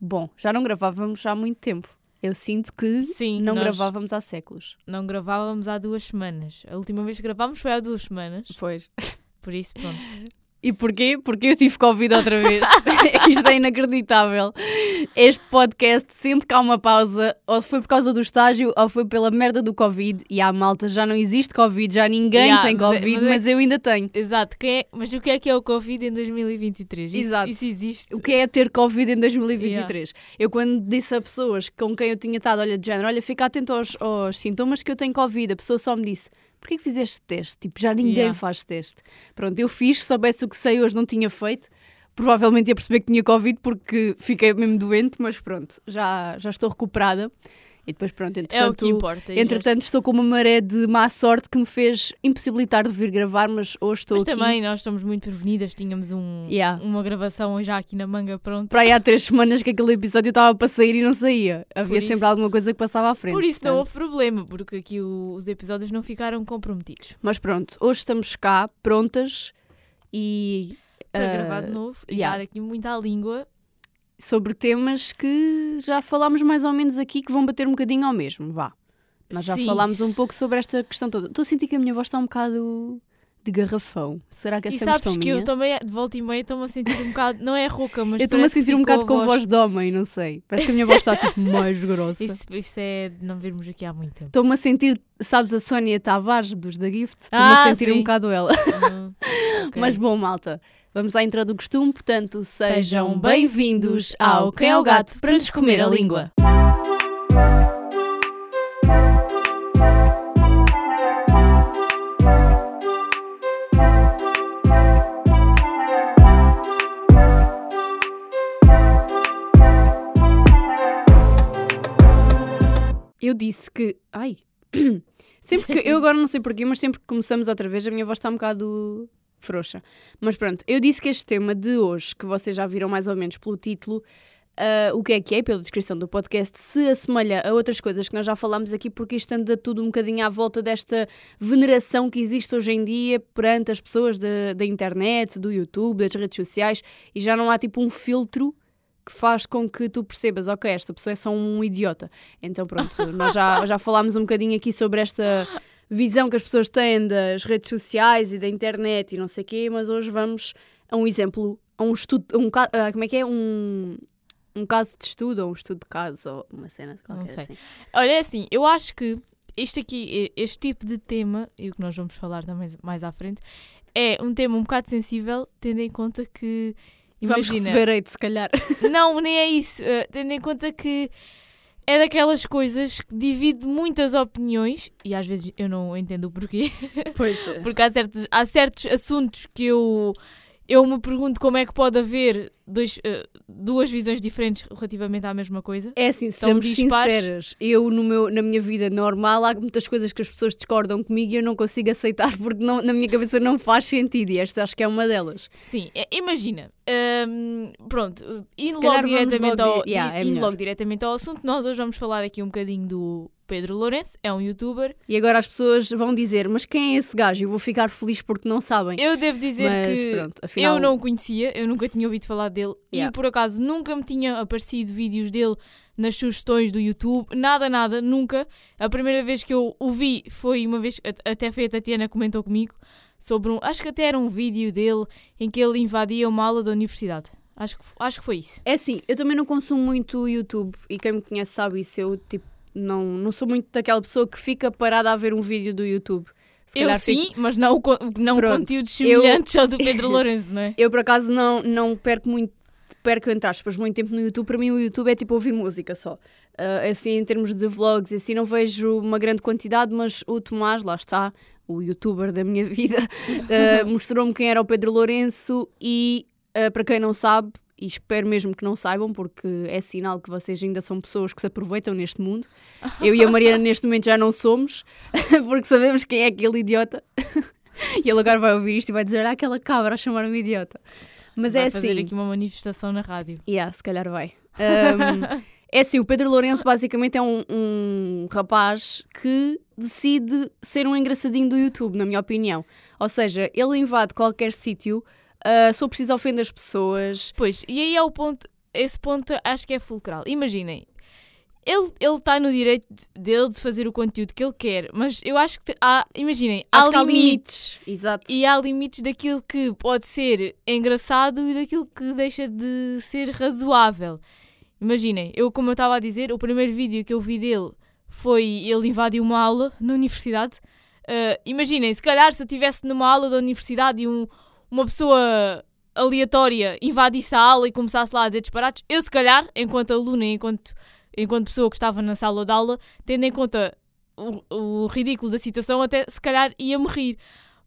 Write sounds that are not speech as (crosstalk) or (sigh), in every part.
Bom, já não gravávamos há muito tempo. Eu sinto que Sim, não gravávamos há séculos. não gravávamos há duas semanas. A última vez que gravámos foi há duas semanas. Pois. Por isso, pronto. (laughs) E porquê? Porque eu tive Covid outra vez. (laughs) Isto é inacreditável. Este podcast, sempre que há uma pausa, ou foi por causa do estágio, ou foi pela merda do Covid, e à malta já não existe Covid, já ninguém Yeah, tem mas é- Covid, mas é- mas eu ainda tenho. Exato. É- Mas o que é que é o Covid em 2023? Isso, Exato. Isso existe. O que é ter Covid em 2023? Eu, quando disse a pessoas com quem eu tinha estado, olha, de género, olha, fica atento aos, aos sintomas que eu tenho Covid, a pessoa só me disse. Porquê que fizeste teste? Tipo, já ninguém Yeah. faz teste. Pronto, eu fiz, se soubesse o que sei hoje, não tinha feito. Provavelmente ia perceber que tinha Covid porque fiquei mesmo doente, mas pronto, já, já estou recuperada. E depois, pronto, É o entretanto, que importa. entretanto estou com uma maré de má sorte que me fez impossibilitar de vir gravar, mas hoje estou Mas aqui. também nós estamos muito prevenidas, tínhamos um, Yeah. uma gravação já aqui na manga pronta. para aí há três semanas que aquele episódio estava para sair e não saía. Havia Por sempre isso- alguma coisa que passava à frente. Por isso não portanto. houve problema, porque aqui o- os episódios não ficaram comprometidos. Mas pronto, hoje estamos cá, prontas e Para ah, gravar de novo e yeah. dar aqui muita língua. Sobre temas que já falámos mais ou menos aqui que vão bater um bocadinho ao mesmo, vá. Nós já Sim. falámos um pouco sobre esta questão toda. Estou a sentir que a minha voz está um bocado de garrafão. Será que E essa é sabes que minha? eu também, de volta e meia, estou-me a sentir um bocado. Não é rouca, mas. Eu estou-me a sentir um bocado com voz de homem, não sei. Parece que a minha voz está tipo mais grossa. Isso, isso é de não virmos aqui há muito tempo. Estou-me a sentir, sabes, a Sónia Tavares dos da Gift? Estou-me Ah, a sentir um sim. bocado ela. Hum, (laughs) ok. Mas bom, malta, vamos à intro do costume, portanto, sejam Sejam bem-vindos ao Quem é o Gato para nos comer a língua. Eu disse que. Ai! (clears throat) Sempre que. Eu agora não sei porquê, mas sempre que começamos outra vez, a minha voz está um bocado frouxa. Mas pronto, eu disse que este tema de hoje, que vocês já viram mais ou menos pelo título, ah, o que é que é, pela descrição do podcast, se assemelha a outras coisas que nós já falámos aqui, porque isto anda tudo um bocadinho à volta desta veneração que existe hoje em dia perante as pessoas da, da internet, do YouTube, das redes sociais, e já não há tipo um filtro que faz com que tu percebas, ok, esta pessoa é só um idiota. Então pronto, (laughs) nós já, já falámos um bocadinho aqui sobre esta visão que as pessoas têm das redes sociais e da internet e não sei o quê, mas hoje vamos a um exemplo, a um estudo, a um, ah, como é que é? Um, um caso de estudo ou um estudo de caso ou uma cena de qualquer sei. assim. Olha, é assim, eu acho que este aqui, este tipo de tema, e o que nós vamos falar também mais à frente, é um tema um bocado sensível, tendo em conta que. Vamos Imagina, receber hate, se calhar. (laughs) Não, nem é isso. eh, tendo em conta que é daquelas coisas que divide muitas opiniões e às vezes eu não entendo o porquê. Pois, (laughs) Porque há certos, há certos assuntos que eu, eu me pergunto como é que pode haver dois, eh, duas visões diferentes relativamente à mesma coisa. É assim, São sejamos dispares. sinceras. Eu, no meu, na minha vida normal, há muitas coisas que as pessoas discordam comigo e eu não consigo aceitar (laughs) porque não- na minha cabeça não faz sentido. E esta acho que é uma delas. Sim, é- imagina. hum, pronto, indo logo, diretamente, logo ao, yeah, é indo logo diretamente ao assunto, nós hoje vamos falar aqui um bocadinho do Pedro Lourenço, é um youtuber. E agora as pessoas vão dizer: Mas quem é esse gajo? Eu vou ficar feliz porque não sabem. Eu devo dizer Mas que pronto, afinal. eu não o conhecia, eu nunca tinha ouvido falar dele Yeah. e por acaso nunca me tinha aparecido vídeos dele nas sugestões do YouTube, nada, nada, nunca. A primeira vez que eu o vi foi uma vez, at- até foi a Tatiana comentou comigo, sobre um, acho que até era um vídeo dele em que ele invadia uma aula da universidade. Acho que, acho que foi isso. É assim, eu também não consumo muito o YouTube e quem me conhece sabe isso. Eu, tipo, não, não sou muito daquela pessoa que fica parada a ver um vídeo do YouTube. Se Eu sim, fico- mas não, não Pronto, conteúdos eu- semelhantes ao do Pedro (laughs) Lourenço, não é? Eu, por acaso, não, não perco muito. Perco, entre aspas, muito tempo no YouTube. Para mim, o YouTube é tipo ouvir música só. Ah, assim, em termos de vlogs, assim, não vejo uma grande quantidade, mas o Tomás, lá está, o youtuber da minha (laughs) vida, ah, mostrou-me quem era o Pedro Lourenço e, ah, para quem não sabe, e espero mesmo que não saibam, porque é sinal que vocês ainda são pessoas que se aproveitam neste mundo. Eu e a Mariana, neste momento, já não somos, (laughs) porque sabemos quem é aquele idiota. (laughs) E ele agora vai ouvir isto e vai dizer: Ah, aquela cabra a chamar-me idiota. Mas Vai é fazer assim. aqui uma manifestação na rádio. Yeah, se calhar vai. Um, é assim, o Pedro Lourenço basicamente é um, um rapaz que decide ser um engraçadinho do YouTube, na minha opinião. Ou seja, ele invade qualquer sítio, uh, só precisa ofender as pessoas. Pois, e aí é o ponto. esse ponto acho que é fulcral. Imaginem, ele está no direito dele de fazer o conteúdo que ele quer, mas eu acho que há, imaginem, há Acho que há limites. limites. Exato. E há limites daquilo que pode ser engraçado e daquilo que deixa de ser razoável. Imaginem, eu, como eu estava a dizer, o primeiro vídeo que eu vi dele foi ele invadir uma aula na universidade. Ah, imaginem, se calhar se eu estivesse numa aula da universidade e um- uma pessoa aleatória invadisse a aula e começasse lá a dizer disparates, eu se calhar, enquanto aluna, enquanto, enquanto pessoa que estava na sala de aula, tendo em conta o, o ridículo da situação, até se calhar ia-me rir.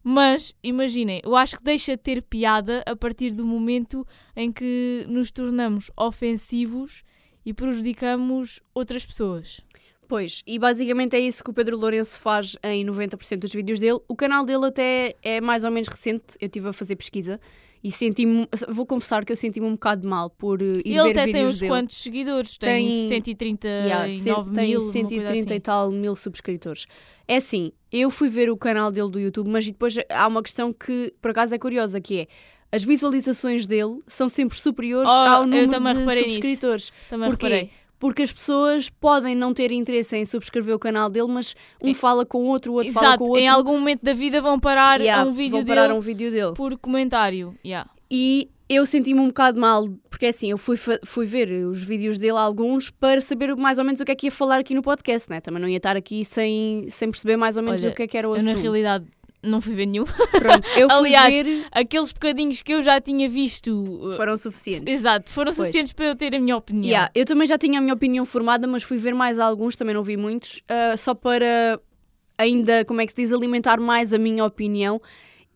Mas imaginem, eu acho que deixa de ter piada a partir do momento em que nos tornamos ofensivos e prejudicamos outras pessoas. Pois, e basicamente é isso que o Pedro Lourenço faz em 90% dos vídeos dele. O canal dele até é mais ou menos recente, eu estive a fazer pesquisa e senti-me, vou confessar que eu senti-me um bocado mal por ir E ele ver até tem uns dele. quantos seguidores, tem, Tem- 139 Yeah, cento- tem mil, coisa 130 e assim. tal mil subscritores. É assim, eu fui ver o canal dele do YouTube, mas depois há uma questão que por acaso é curiosa, que é as visualizações dele são sempre superiores Oh, ao número de reparei nisso. subscritores. Também Porquê? reparei. Porque as pessoas podem não ter interesse em subscrever o canal dele, mas um fala com o outro, o outro fala Exato, com o outro. em algum momento da vida vão parar Yeah, a um vídeo vão parar a um vídeo dele. por comentário. Yeah. E eu senti-me um bocado mal, porque assim, eu fui, fui ver os vídeos dele, alguns, para saber mais ou menos o que é que ia falar aqui no podcast, né? Também não ia estar aqui sem, sem perceber mais ou menos Olha, o que é que era o Eu, assunto. na realidade, não fui ver nenhum. Pronto, eu (laughs) fui Aliás, ver, Aqueles bocadinhos que eu já tinha visto. uh, foram suficientes. Exato, foram Pois. suficientes para eu ter a minha opinião. Yeah, eu também já tinha a minha opinião formada, mas fui ver mais alguns, também não vi muitos, ah, só para ainda, como é que se diz, alimentar mais a minha opinião.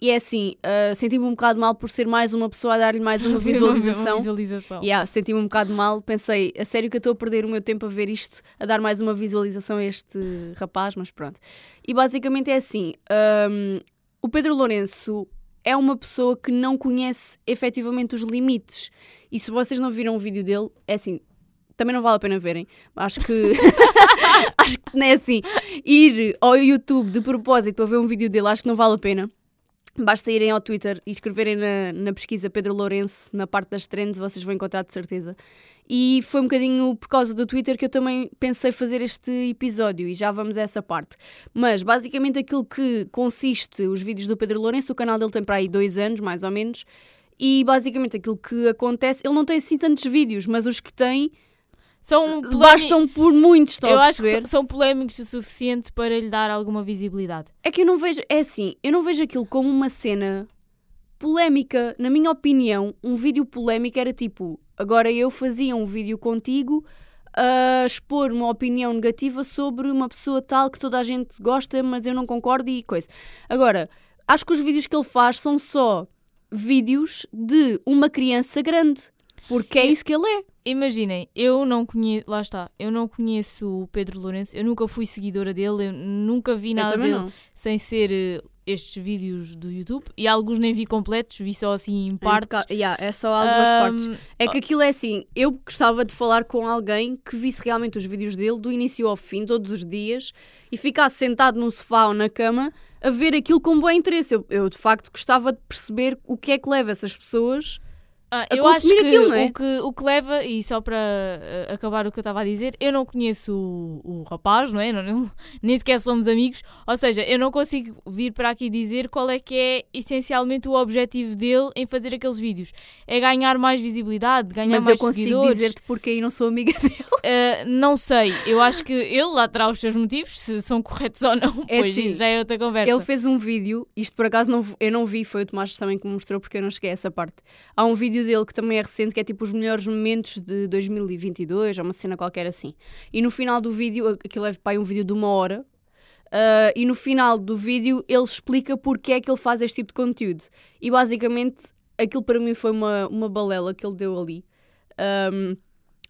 E é assim, ah, senti-me um bocado mal por ser mais uma pessoa a dar-lhe mais uma (laughs) Ver uma visualização. visualização. Yeah, senti-me um bocado mal, pensei, a sério que eu estou a perder o meu tempo a ver isto, a dar mais uma visualização a este rapaz, mas pronto. E basicamente é assim, hum, o Pedro Lourenço é uma pessoa que não conhece efetivamente os limites. E se vocês não viram o vídeo dele, é assim, também não vale a pena verem. Acho que. (laughs) acho que não é assim. Ir ao YouTube de propósito para ver um vídeo dele, acho que não vale a pena. Basta irem ao Twitter e escreverem na, na pesquisa Pedro Lourenço, na parte das trends, vocês vão encontrar de certeza. E foi um bocadinho por causa do Twitter que eu também pensei fazer este episódio e já vamos a essa parte. Mas basicamente aquilo que consiste os vídeos do Pedro Lourenço, o canal dele tem para aí dois anos, mais ou menos, e basicamente aquilo que acontece, ele não tem assim tantos vídeos, mas os que tem São bastam por muitos, estão Eu a acho que são polémicos o suficiente para lhe dar alguma visibilidade. É que eu não vejo, é assim, eu não vejo aquilo como uma cena polémica. Na minha opinião, um vídeo polémico era tipo, agora eu fazia um vídeo contigo a expor uma opinião negativa sobre uma pessoa tal que toda a gente gosta, mas eu não concordo e coisa. Agora, acho que os vídeos que ele faz são só vídeos de uma criança grande, porque é isso que ele é. Imaginem, eu não conheço, lá está, eu não conheço o Pedro Lourenço, eu nunca fui seguidora dele, eu nunca vi nada dele não. sem ser eh, estes vídeos do YouTube e alguns nem vi completos, vi só assim em partes. Yeah, é só algumas partes. Ahm, É que aquilo é assim, eu gostava de falar com alguém que visse realmente os vídeos dele do início ao fim, todos os dias, e ficasse sentado no sofá ou na cama a ver aquilo com bom interesse. Eu, eu, de facto gostava de perceber o que é que leva essas pessoas. Ah, eu acho que, aquilo, é? o que o que leva, e só para eh, acabar o que eu estava a dizer, eu não conheço o, o rapaz, não é? Não- não- (laughs) nem sequer somos amigos, ou seja, eu não consigo vir para aqui dizer qual é que é essencialmente o objetivo dele em fazer aqueles vídeos. É ganhar mais visibilidade, ganhar Mas eu mais consigo seguidores. dizer-te porque aí não sou amiga dele. Uh, (laughs) não sei, eu acho que ele lá terá os seus motivos, se são corretos ou não, É pois assim, isso já é outra conversa. Ele fez um vídeo, isto por acaso não, eu não vi, foi o Tomás também que me mostrou porque eu não cheguei a essa parte. Há um vídeo dele que também é recente, que é tipo os melhores momentos de 2022, ou uma cena qualquer assim. E no final do vídeo, aquilo é aí um vídeo de uma hora, ah, e no final do vídeo ele explica porque é que ele faz este tipo de conteúdo. E basicamente aquilo para mim foi uma, uma balela que ele deu ali. Ahm,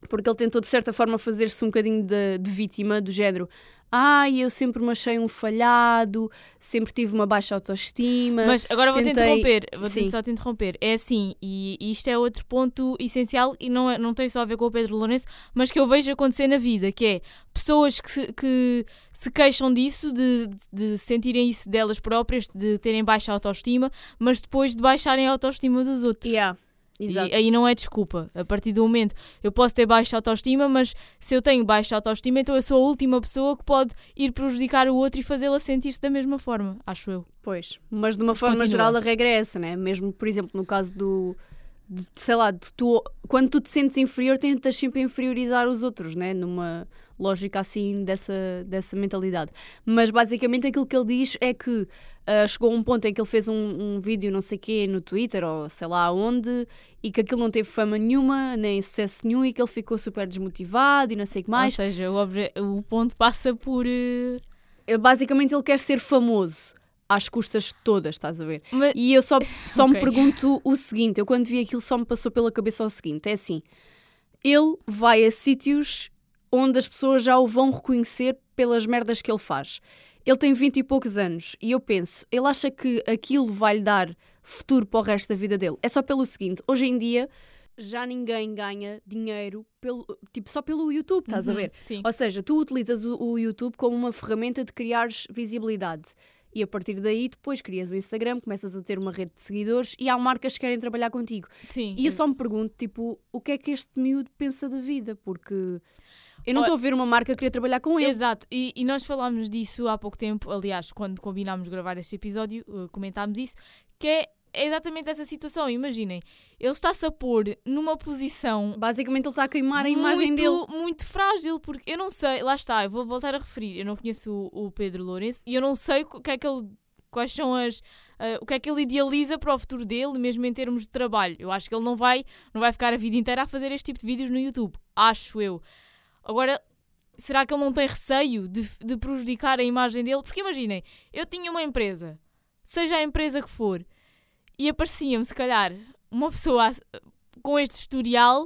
porque ele tentou de certa forma fazer-se um bocadinho de, de vítima do género. Ai, eu sempre me achei um falhado, sempre tive uma baixa autoestima. Mas agora vou-te tentei- interromper, vou Sim. só te interromper. É assim, e isto é outro ponto essencial e não, é, não tem só a ver com o Pedro Lourenço, mas que eu vejo acontecer na vida, que é pessoas que se, que se queixam disso, de, de sentirem isso delas próprias, de terem baixa autoestima, mas depois de baixarem a autoestima dos outros. Yeah. Exato. E aí não é desculpa. A partir do momento eu posso ter baixa autoestima, mas se eu tenho baixa autoestima, então eu sou a última pessoa que pode ir prejudicar o outro e fazê-la sentir-se da mesma forma, acho eu. Pois, mas de uma Mas forma continua. geral a regra é essa, né? Mesmo, por exemplo, no caso do. De- sei lá, de tu, quando tu te sentes inferior, tentas sempre inferiorizar os outros, né? Numa lógica assim dessa, dessa mentalidade. Mas basicamente aquilo que ele diz é que ah, chegou a um ponto em que ele fez um, um vídeo, não sei quê, no Twitter ou sei lá onde, e que aquilo não teve fama nenhuma, nem sucesso nenhum, e que ele ficou super desmotivado e não sei o que mais. Ou seja, o, o ponto passa por. Eh, Basicamente ele quer ser famoso. Às custas todas, estás a ver? Mas- E eu só, só me Ok. pergunto o seguinte: eu quando vi aquilo só me passou pela cabeça o seguinte: é assim, ele vai a sítios onde as pessoas já o vão reconhecer pelas merdas que ele faz. Ele tem 20 e poucos anos e eu penso, ele acha que aquilo vai lhe dar futuro para o resto da vida dele. É só pelo seguinte: hoje em dia já ninguém ganha dinheiro pelo, tipo, só pelo YouTube, estás a Uhum, ver? Sim. Ou seja, tu utilizas o, o YouTube como uma ferramenta de criares visibilidade. E a partir daí, depois crias o Instagram, começas a ter uma rede de seguidores e há marcas que querem trabalhar contigo. Sim. E eu só me pergunto, tipo, o que é que este miúdo pensa da vida? Porque eu não estou a ver uma marca querer trabalhar com ele. Exato, e, e nós falámos disso há pouco tempo, aliás, quando combinámos gravar este episódio, eh, comentámos isso, que é exatamente essa situação. Imaginem, ele está-se a pôr numa posição Basicamente, ele está a queimar a imagem muito, dele. muito frágil, porque eu não sei, lá está, eu vou voltar a referir, eu não conheço o, o Pedro Lourenço e eu não sei o que é que ele, quais são as, eh, o que é que ele idealiza para o futuro dele, mesmo em termos de trabalho. Eu acho que ele não vai, não vai ficar a vida inteira a fazer este tipo de vídeos no YouTube, acho eu. Agora, será que ele não tem receio de, de prejudicar a imagem dele? Porque imaginem, eu tinha uma empresa, seja a empresa que for, e aparecia-me, se calhar, uma pessoa com este historial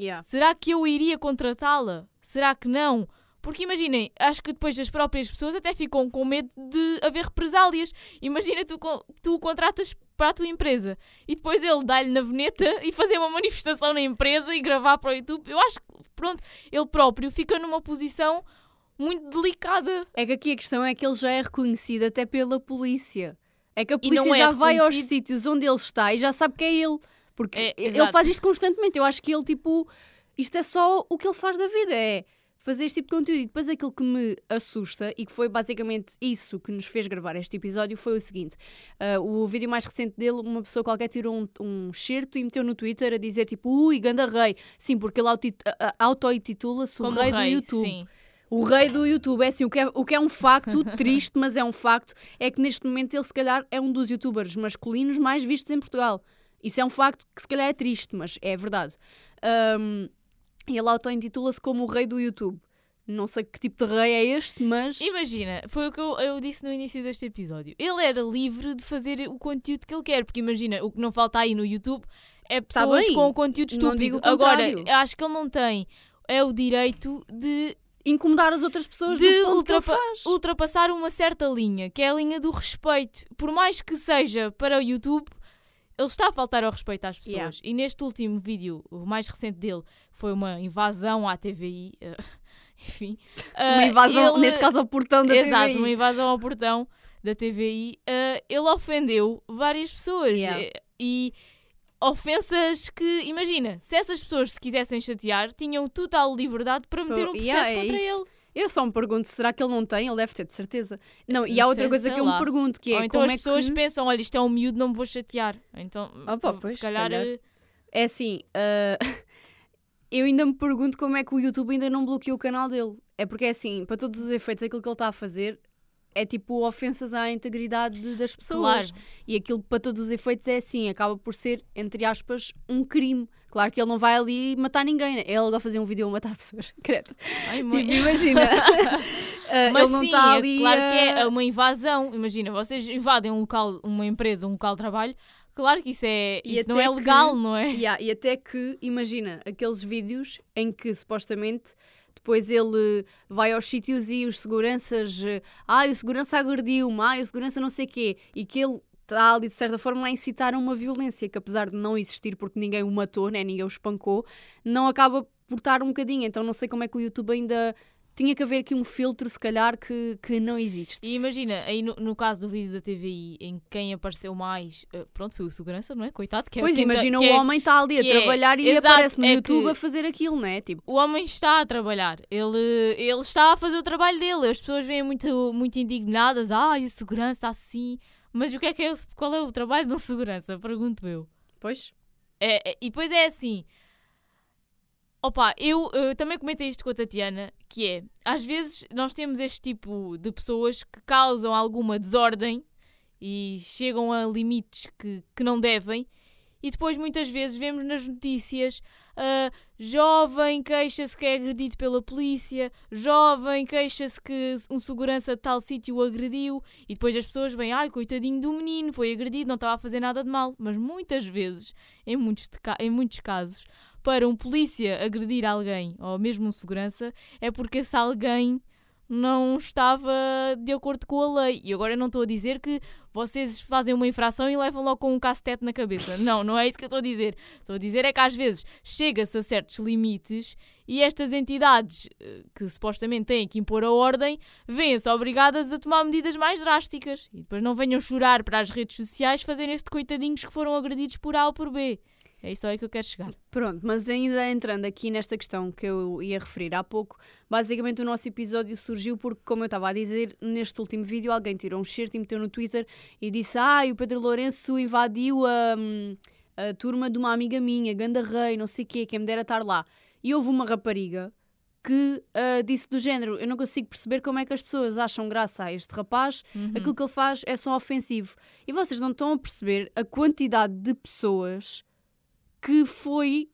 Yeah. Será que eu iria contratá-la? Será que não? Porque imaginem, acho que depois as próprias pessoas até ficam com medo de haver represálias. Imagina tu, tu o contratas para a tua empresa e depois ele dá-lhe na veneta (laughs) e fazer uma manifestação na empresa e gravar para o YouTube. Eu acho que, pronto, ele próprio fica numa posição muito delicada. É que aqui a questão é que ele já é reconhecido até pela polícia. É que a polícia é já vai aos sítios onde ele está e já sabe que é ele. Porque É, ele faz isto constantemente. Eu acho que ele, tipo, isto é só o que ele faz da vida. É fazer este tipo de conteúdo. E depois aquilo que me assusta, e que foi basicamente isso que nos fez gravar este episódio, foi o seguinte: ah, o vídeo mais recente dele, uma pessoa qualquer tirou um, um certo e meteu no Twitter a dizer tipo, ui, ganda rei. Sim, porque ele auto-intitula-se o Como rei, do YouTube. Sim. O rei do YouTube, é assim, o que é, o que é um facto (laughs) triste, mas é um facto, é que neste momento ele se calhar é um dos youtubers masculinos mais vistos em Portugal. Isso é um facto que se calhar é triste, mas é verdade. E ele auto-intitula-se como o rei do YouTube. Não sei que tipo de rei é este, mas. Imagina, foi o que eu, eu disse no início deste episódio. Ele era livre de fazer o conteúdo que ele quer, porque imagina, o que não falta aí no YouTube é Tá pessoas bem. com conteúdo Não digo estúpido. o Agora, acho que ele não tem é o direito de Incomodar as outras pessoas De ultrapa- ultrapassar uma certa linha, que é a linha do respeito. Por mais que seja para o YouTube, ele está a faltar ao respeito às pessoas. Yeah. E neste último vídeo, o mais recente dele, foi uma invasão à TVI. eh, (laughs) enfim. Uma eh, invasão, ele- neste caso ao portão da Exato, TVI. uma invasão ao portão da TVI. eh, ele ofendeu várias pessoas. Yeah. eh, E ofensas que, imagina, se essas pessoas se quisessem chatear, tinham total liberdade para meter um Oh, processo yeah, é contra isso. ele. Eu só me pergunto, será que ele não tem? Ele deve ter, de certeza. Não, e há Sei- outra coisa sei que eu lá. me pergunto, que é Ou então as é pessoas que... pensam, olha, isto é um miúdo, não me vou chatear. Então, pá, se pois, se calhar, calhar. eh, É assim, ah, (laughs) eu ainda me pergunto como é que o YouTube ainda não bloqueou o canal dele. É porque é assim, para todos os efeitos, aquilo que ele está a fazer é tipo ofensas à integridade de- das pessoas. Claro. E aquilo para todos os efeitos é assim, acaba por ser, entre aspas, um crime. Claro que ele não vai ali matar ninguém, né? Ele vai fazer um vídeo a matar pessoas. (laughs) Credo. Ai, mãe. Tipo, imagina. (laughs) Ah, Mas sim, está é ali. claro que a- é uma invasão. Imagina, vocês invadem um local, uma empresa, um local de trabalho. Claro que isso, é, isso não é que- legal, não é? Yeah, e até que, imagina, aqueles vídeos em que supostamente depois ele vai aos sítios e os seguranças, ai, o segurança agrediu-me, ai, o segurança não sei quê, e que ele está ali de certa forma a incitar uma violência que apesar de não existir porque ninguém o matou, né, ninguém o espancou, não acaba por estar um bocadinho. Então não sei como é que o YouTube ainda tinha que haver aqui um filtro, se calhar, que, que não existe. E imagina, aí no, no caso do vídeo da TVI, em quem apareceu mais, eh, pronto, foi o segurança, não é? Coitado, que é Pois tá- imagina que o é- homem está ali a é- trabalhar e exato, aparece no é YouTube a fazer aquilo, não é? Tipo, O homem está a trabalhar, ele, ele está a fazer o trabalho dele. As pessoas vêm muito, muito indignadas, ah, e o segurança está assim. Mas o que é que é, o- qual é o trabalho de um segurança? Pergunto eu. pois. É, é- e depois é assim. Opa, eu, também comentei isto com a Tatiana, que é, às vezes nós temos este tipo de pessoas que causam alguma desordem e chegam a limites que, que não devem, e depois muitas vezes vemos nas notícias ah, jovem queixa-se que é agredido pela polícia, jovem queixa-se que um segurança de tal sítio o agrediu, e depois as pessoas vêm, ai, coitadinho do menino, foi agredido, não estava a fazer nada de mal. Mas muitas vezes, em muitos, em muitos casos, para um polícia agredir alguém, ou mesmo um segurança, é porque esse alguém não estava de acordo com a lei. E agora eu não estou a dizer que vocês fazem uma infração e levam logo com um cacetete na cabeça. Não, não é isso que eu estou a dizer. Estou a dizer é que às vezes chega-se a certos limites e estas entidades eh, que supostamente têm que impor a ordem vêm-se obrigadas a tomar medidas mais drásticas. E depois não venham chorar para as redes sociais fazerem este coitadinhos que foram agredidos por A ou por B. É isso aí que eu quero chegar. Pronto, mas ainda entrando aqui nesta questão que eu ia referir há pouco, basicamente o nosso episódio surgiu porque, como eu estava a dizer, neste último vídeo alguém tirou um shirt e meteu no Twitter e disse: Ah, o Pedro Lourenço invadiu a, a turma de uma amiga minha, Ganda Rei, não sei o quê, quem me dera estar lá. E houve uma rapariga que ah, disse do género: Eu não consigo perceber como é que as pessoas acham graça a este rapaz, Uhum. aquilo que ele faz é só ofensivo. E vocês não estão a perceber a quantidade de pessoas que foi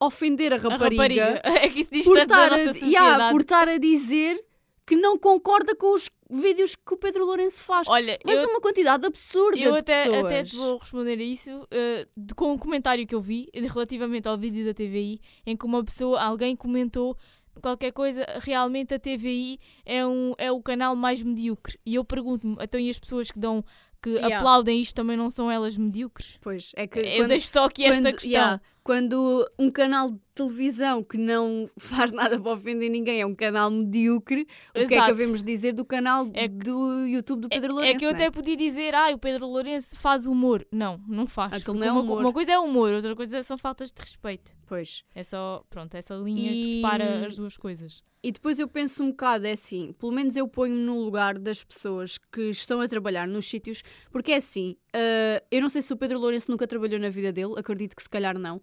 ofender a A rapariga, rapariga. (laughs) É que isso diz por, tanto da estar nossa a, sociedade. yeah, por estar a dizer que não concorda com os vídeos que o Pedro Lourenço faz. Olha, Mas eu, uma quantidade absurda eu de até, pessoas. até te vou responder a isso eh, de- com um comentário que eu vi relativamente ao vídeo da TVI, em que uma pessoa, alguém comentou qualquer coisa, realmente a TVI é, um, é o canal mais medíocre. E eu pergunto-me, então e as pessoas que dão, que Yeah. aplaudem isto também não são elas medíocres? Pois, é que Eu quando, deixo só aqui esta quando- questão. yeah, quando um canal de televisão que não (laughs) faz nada para ofender ninguém é um canal medíocre, o que é que Exato. havemos de dizer do canal É do YouTube do Pedro Lourenço? É que eu não até podia dizer, ah, o Pedro Lourenço faz humor. Não, não faz. Aquilo não é uma, humor. uma coisa é humor, outra coisa são faltas de respeito. Pois. É só, pronto, essa linha que E- separa as duas coisas. E depois eu penso um bocado, é assim, pelo menos eu ponho-me no lugar das pessoas que estão a trabalhar nos sítios, porque é assim, ah, eu não sei se o Pedro Lourenço nunca trabalhou na vida dele, acredito que se calhar não,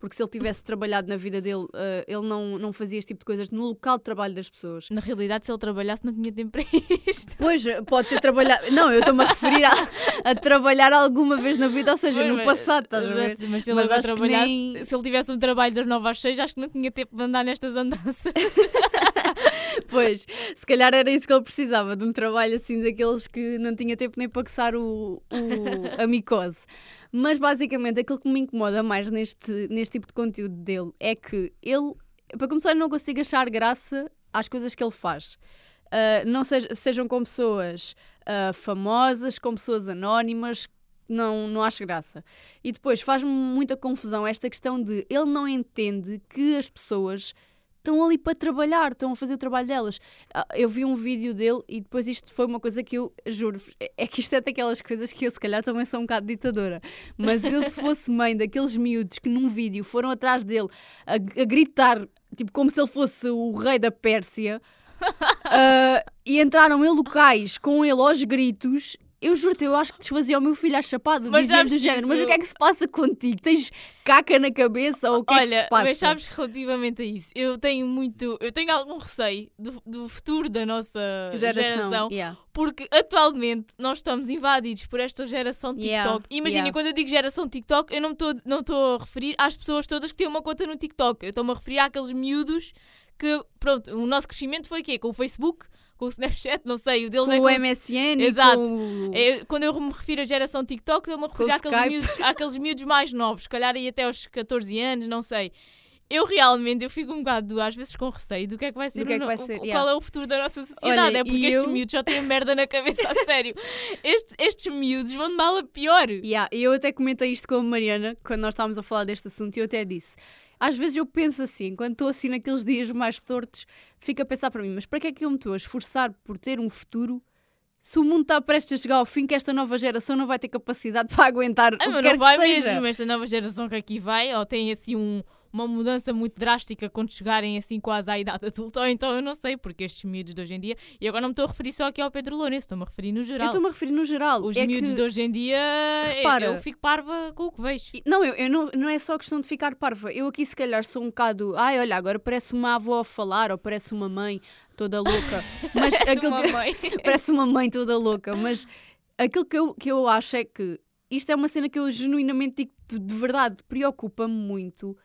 porque se ele tivesse trabalhado na vida dele, ah, ele não, não fazia este tipo de coisas no local de trabalho das pessoas. Na realidade, se ele trabalhasse, não tinha tempo para isto. Pois, pode ter trabalhado. Não, eu estou-me a referir a, a trabalhar alguma vez na vida, ou seja, no Mas- passado, estás a ver? Mas se ele Mas trabalhasse, nem- se ele tivesse um trabalho das 9 às 6, acho que não tinha tempo de andar nestas andanças. (laughs) Pois, se calhar era isso que ele precisava, de um trabalho assim daqueles que não tinha tempo nem para coçar o, o- a micose. Mas basicamente aquilo que me incomoda mais neste, neste tipo de conteúdo dele é que ele, para começar, não consigo achar graça às coisas que ele faz. Ah, não seja- sejam com pessoas ah, famosas, com pessoas anónimas, não, não acho graça. E depois faz-me muita confusão esta questão de ele não entende que as pessoas estão ali para trabalhar, estão a fazer o trabalho delas. Ah, Eu vi um vídeo dele e depois isto foi uma coisa que eu juro, é que isto é daquelas coisas que eu se calhar também sou um bocado ditadora. Mas eu se fosse mãe daqueles miúdos que num vídeo foram atrás dele a, a gritar, tipo como se ele fosse o rei da Pérsia, (laughs) ah, e entraram em locais com ele aos gritos. Eu juro-te, eu acho que desfazia o meu filho à chapada, Mas dizendo do género, mas o que é que se passa contigo? Tens caca na cabeça ou o que é que Olha, se passa? mas sabes que relativamente a isso, eu tenho muito, eu tenho algum receio do, do futuro da nossa geração, Yeah. porque atualmente nós estamos invadidos por esta geração de Yeah, TikTok. Imagina, yeah. quando eu digo geração TikTok, eu não estou não estou a referir às pessoas todas que têm uma conta no TikTok. Eu estou-me a referir àqueles miúdos que, pronto, o nosso crescimento foi o quê? Com o Facebook, com o Snapchat, não sei, o deles com é o com- MSN Exato. com o... é, quando eu me refiro à geração TikTok, eu me refiro o àqueles miúdos, àqueles miúdos mais novos, se calhar aí até aos 14 anos, não sei. Eu realmente eu fico um bocado, às vezes, com receio do que é que vai ser, que é o que vai o- ser, o- yeah. qual é o futuro da nossa sociedade. Olha, é porque estes eu- miúdos já têm merda na cabeça, a sério. Estes, estes miúdos vão de mal a pior. Yeah, eu até comentei isto com a Mariana quando nós estávamos a falar deste assunto e eu até disse: às vezes eu penso assim, quando estou assim naqueles dias mais tortos, fico a pensar para mim, mas para que é que eu me estou a esforçar por ter um futuro se o mundo está prestes a chegar ao fim, que esta nova geração não vai ter capacidade (laughs) para aguentar Ah, o que quer não vai que seja. mesmo. Esta nova geração que aqui vai, ou tem assim um- uma mudança muito drástica quando chegarem assim quase à idade adulta, ou então eu não sei, porque estes miúdos de hoje em dia. E agora não me estou a referir só aqui ao Pedro Lourenço, estou-me a referir no Eu geral. estou-me a referir no geral. Os é miúdos que... de hoje em dia, eu- Repara. eu fico parva com o que vejo. Não, eu, eu não, não é só questão de ficar parva. Eu aqui, se calhar, sou um bocado. Ai, olha, agora parece uma avó a falar, ou parece uma mãe toda louca. (laughs) Mas Parece aquilo uma que- mãe. (laughs) parece uma mãe toda louca. Mas aquilo que eu, que eu acho é que isto é uma cena que eu genuinamente digo de, de verdade, preocupa-me muito.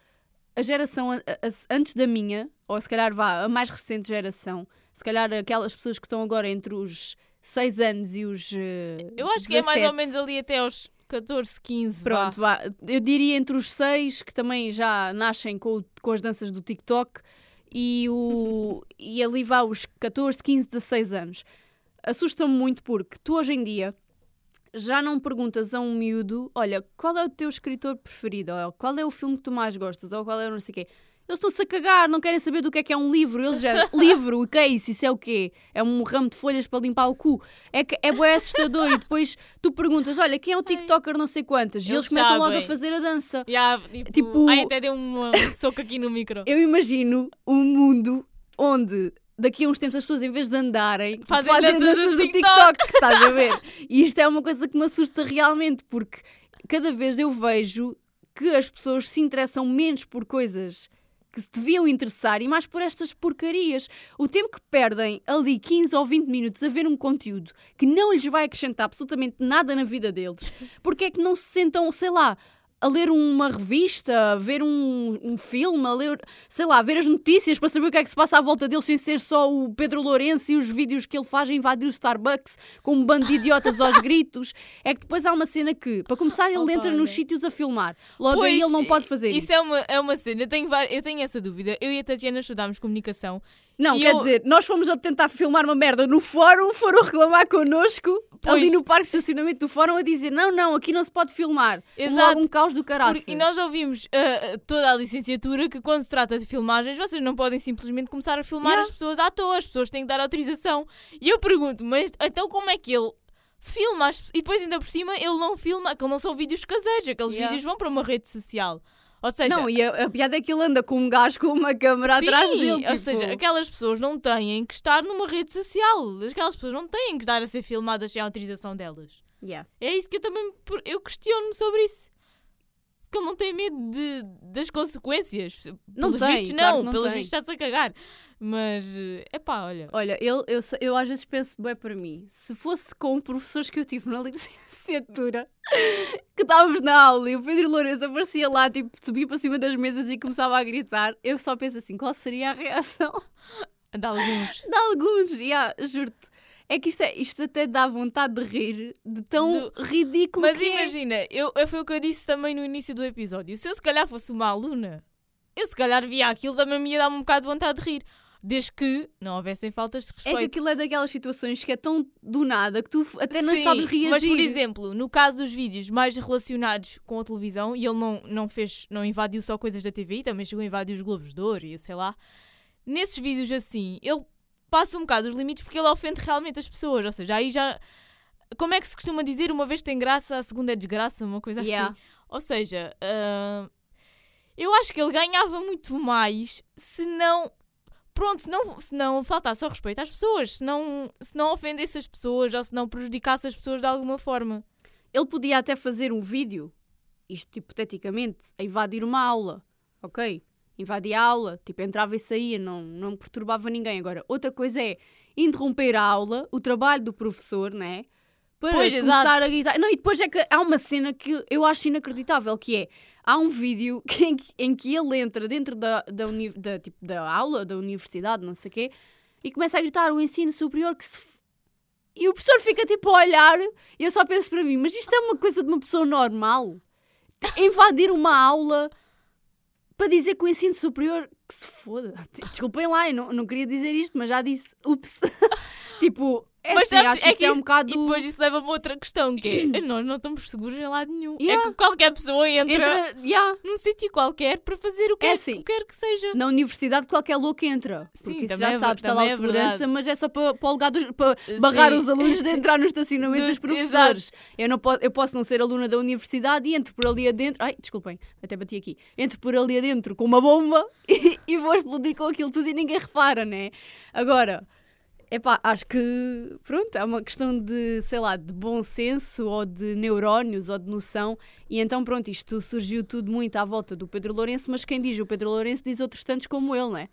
A geração a- a- antes da minha, ou se calhar vá, a mais recente geração, se calhar aquelas pessoas que estão agora entre os 6 anos e os. eh, Eu acho que é mais ou 17. menos ali até aos 14, 15. vá. Pronto, vá. Eu diria entre os seis, que também já nascem com, com as danças do TikTok, e, o, (laughs) e ali vá os 14, 15, 16 anos. Assusta-me muito porque tu hoje em dia já não perguntas a um miúdo: olha, qual é o teu escritor preferido? Ou qual é o filme que tu mais gostas? Ou qual é o não sei o quê. Eles estão-se a cagar, não querem saber do que é que é um livro. Eles já. (laughs) livro, o que é isso? Isso é o quê? É um ramo de folhas para limpar o cu. É, que, é bem assustador. e depois tu perguntas: olha, quem é o TikToker não sei quantas? E eles, Eles começam logo a sabem. fazer a dança. Ya, tipo, Tipo- Ai, até deu um soco aqui no micro. Eu imagino um mundo onde daqui a uns tempos as pessoas, em vez de andarem, Fazem fazem danças danças do do TikTok. Estás a ver? E isto é uma coisa que me assusta realmente, porque cada vez eu vejo que as pessoas se interessam menos por coisas que se deviam interessar e mais por estas porcarias. O tempo que perdem ali 15 ou 20 minutos a ver um conteúdo que não lhes vai acrescentar absolutamente nada na vida deles, porque é que não se sentam, sei lá, a ler uma revista, a ver um, um filme, a ler, sei lá, ver as notícias para saber o que é que se passa à volta deles sem ser só o Pedro Lourenço e os vídeos que ele faz a invadir o Starbucks com um bando de idiotas aos gritos. É que depois há uma cena que, para começar, ele Opa, entra olha. nos sítios a filmar. Logo aí Pois, ele não pode fazer isso. Isso é uma, é uma cena. Eu tenho, eu tenho essa dúvida. Eu e a Tatiana estudámos comunicação. Não, E quer eu- dizer, nós fomos a tentar filmar uma merda no fórum, foram (laughs) reclamar connosco, Pois. ali no parque de estacionamento do fórum, a dizer: não, não, aqui não se pode filmar. Exato. Um caos do caralho. E nós ouvimos ah, toda a licenciatura que quando se trata de filmagens, vocês não podem simplesmente começar a filmar Yeah. as pessoas à toa, as pessoas têm que dar autorização. E eu pergunto, mas então como é que ele filma as pessoas? E depois ainda por cima ele não filma, aqueles não são vídeos caseiros, aqueles Yeah. vídeos vão para uma rede social. Ou seja, Não, e a, a piada é que ele anda com um gajo com uma câmera Sim, atrás dele. ou tipo- seja, aquelas pessoas não têm que estar numa rede social. Aquelas pessoas não têm que estar a ser filmadas sem autorização delas. Yeah. É isso que eu também eu questiono-me sobre isso. Porque ele não tem medo de, das consequências. Não pelos tem, vistos, claro não. que não pelos tem. vistos está-se a cagar. Mas, é pá, olha. Olha, eu, eu, eu às vezes penso bem para mim, se fosse com professores que eu tive na licenciatura, que estávamos na aula e o Pedro Lourenço aparecia lá, tipo, subia para cima das mesas e começava a gritar, eu só penso assim, qual seria a reação De alguns. de alguns? Yeah, juro-te. É que isto, é, isto até dá vontade de rir de tão ridículo Mas que é. imagina, eu, eu- foi o que eu disse também no início do episódio. Se eu se calhar fosse uma aluna, eu se calhar via aquilo, também me ia dar um bocado de vontade de rir. Desde que não houvessem faltas de É respeito. que aquilo é daquelas situações que é tão do nada que tu até não Sim, sabes reagir. Mas, por exemplo, no caso dos vídeos mais relacionados com a televisão, e ele não, não fez, não invadiu só coisas da TV, também chegou a invadir os Globos de Ouro e sei lá. Nesses vídeos assim, ele passa um bocado os limites porque ele ofende realmente as pessoas. Ou seja, aí já. Como é que se costuma dizer? Uma vez tem graça, a segunda é desgraça, uma coisa Yeah. assim. Ou seja, ah, eu acho que ele ganhava muito mais se não. Pronto, se não, se não faltasse ao respeito às pessoas, se não, se não ofendesse as pessoas ou se não prejudicasse as pessoas de alguma forma. Ele podia até fazer um vídeo, isto hipoteticamente, a invadir uma aula, ok? Invadia a aula, tipo, entrava e saía, não, não perturbava ninguém. Agora, outra coisa é interromper a aula, o trabalho do professor, né? Para Pois, começar exato. a gritar. Não, e depois é que há uma cena que eu acho inacreditável, que é, há um vídeo (laughs) em, que, em que ele entra dentro da, da, uni- da, tipo, da aula, da universidade, não sei o quê, e começa a gritar o ensino superior que se e o professor fica tipo a olhar e eu só penso para mim, mas isto é uma coisa de uma pessoa normal? Invadir uma aula para dizer que o ensino superior que se foda. (laughs) Desculpem lá, eu não, não queria dizer isto, mas já disse. Ups. (laughs) Tipo, é Mas assim, sabes, que é que é um bocado... E depois isso leva-me a outra questão, que é, (clears throat) nós não estamos seguros em lado nenhum. Yeah. É que qualquer pessoa entra, Entra, yeah. num sítio qualquer para fazer o que É quer, assim. o que quer que seja. Na universidade qualquer louco entra. Sim, Porque isso também já é sabes, está lá a é segurança, verdade. mas é só para, para, o lugar dos, para barrar Sim. os alunos de (laughs) entrar no estacionamento Do- dos professores. Eu, não posso, eu posso não ser aluna da universidade e entro por ali adentro. Ai, desculpem, até bati aqui. Entro por ali adentro com uma bomba (laughs) e, e vou explodir com aquilo tudo e ninguém repara, né? Agora. Epá, acho que, pronto, é uma questão de, sei lá, de bom senso ou de neurónios ou de noção. E então, pronto, isto surgiu tudo muito à volta do Pedro Lourenço, mas quem diz o Pedro Lourenço diz outros tantos como ele, né?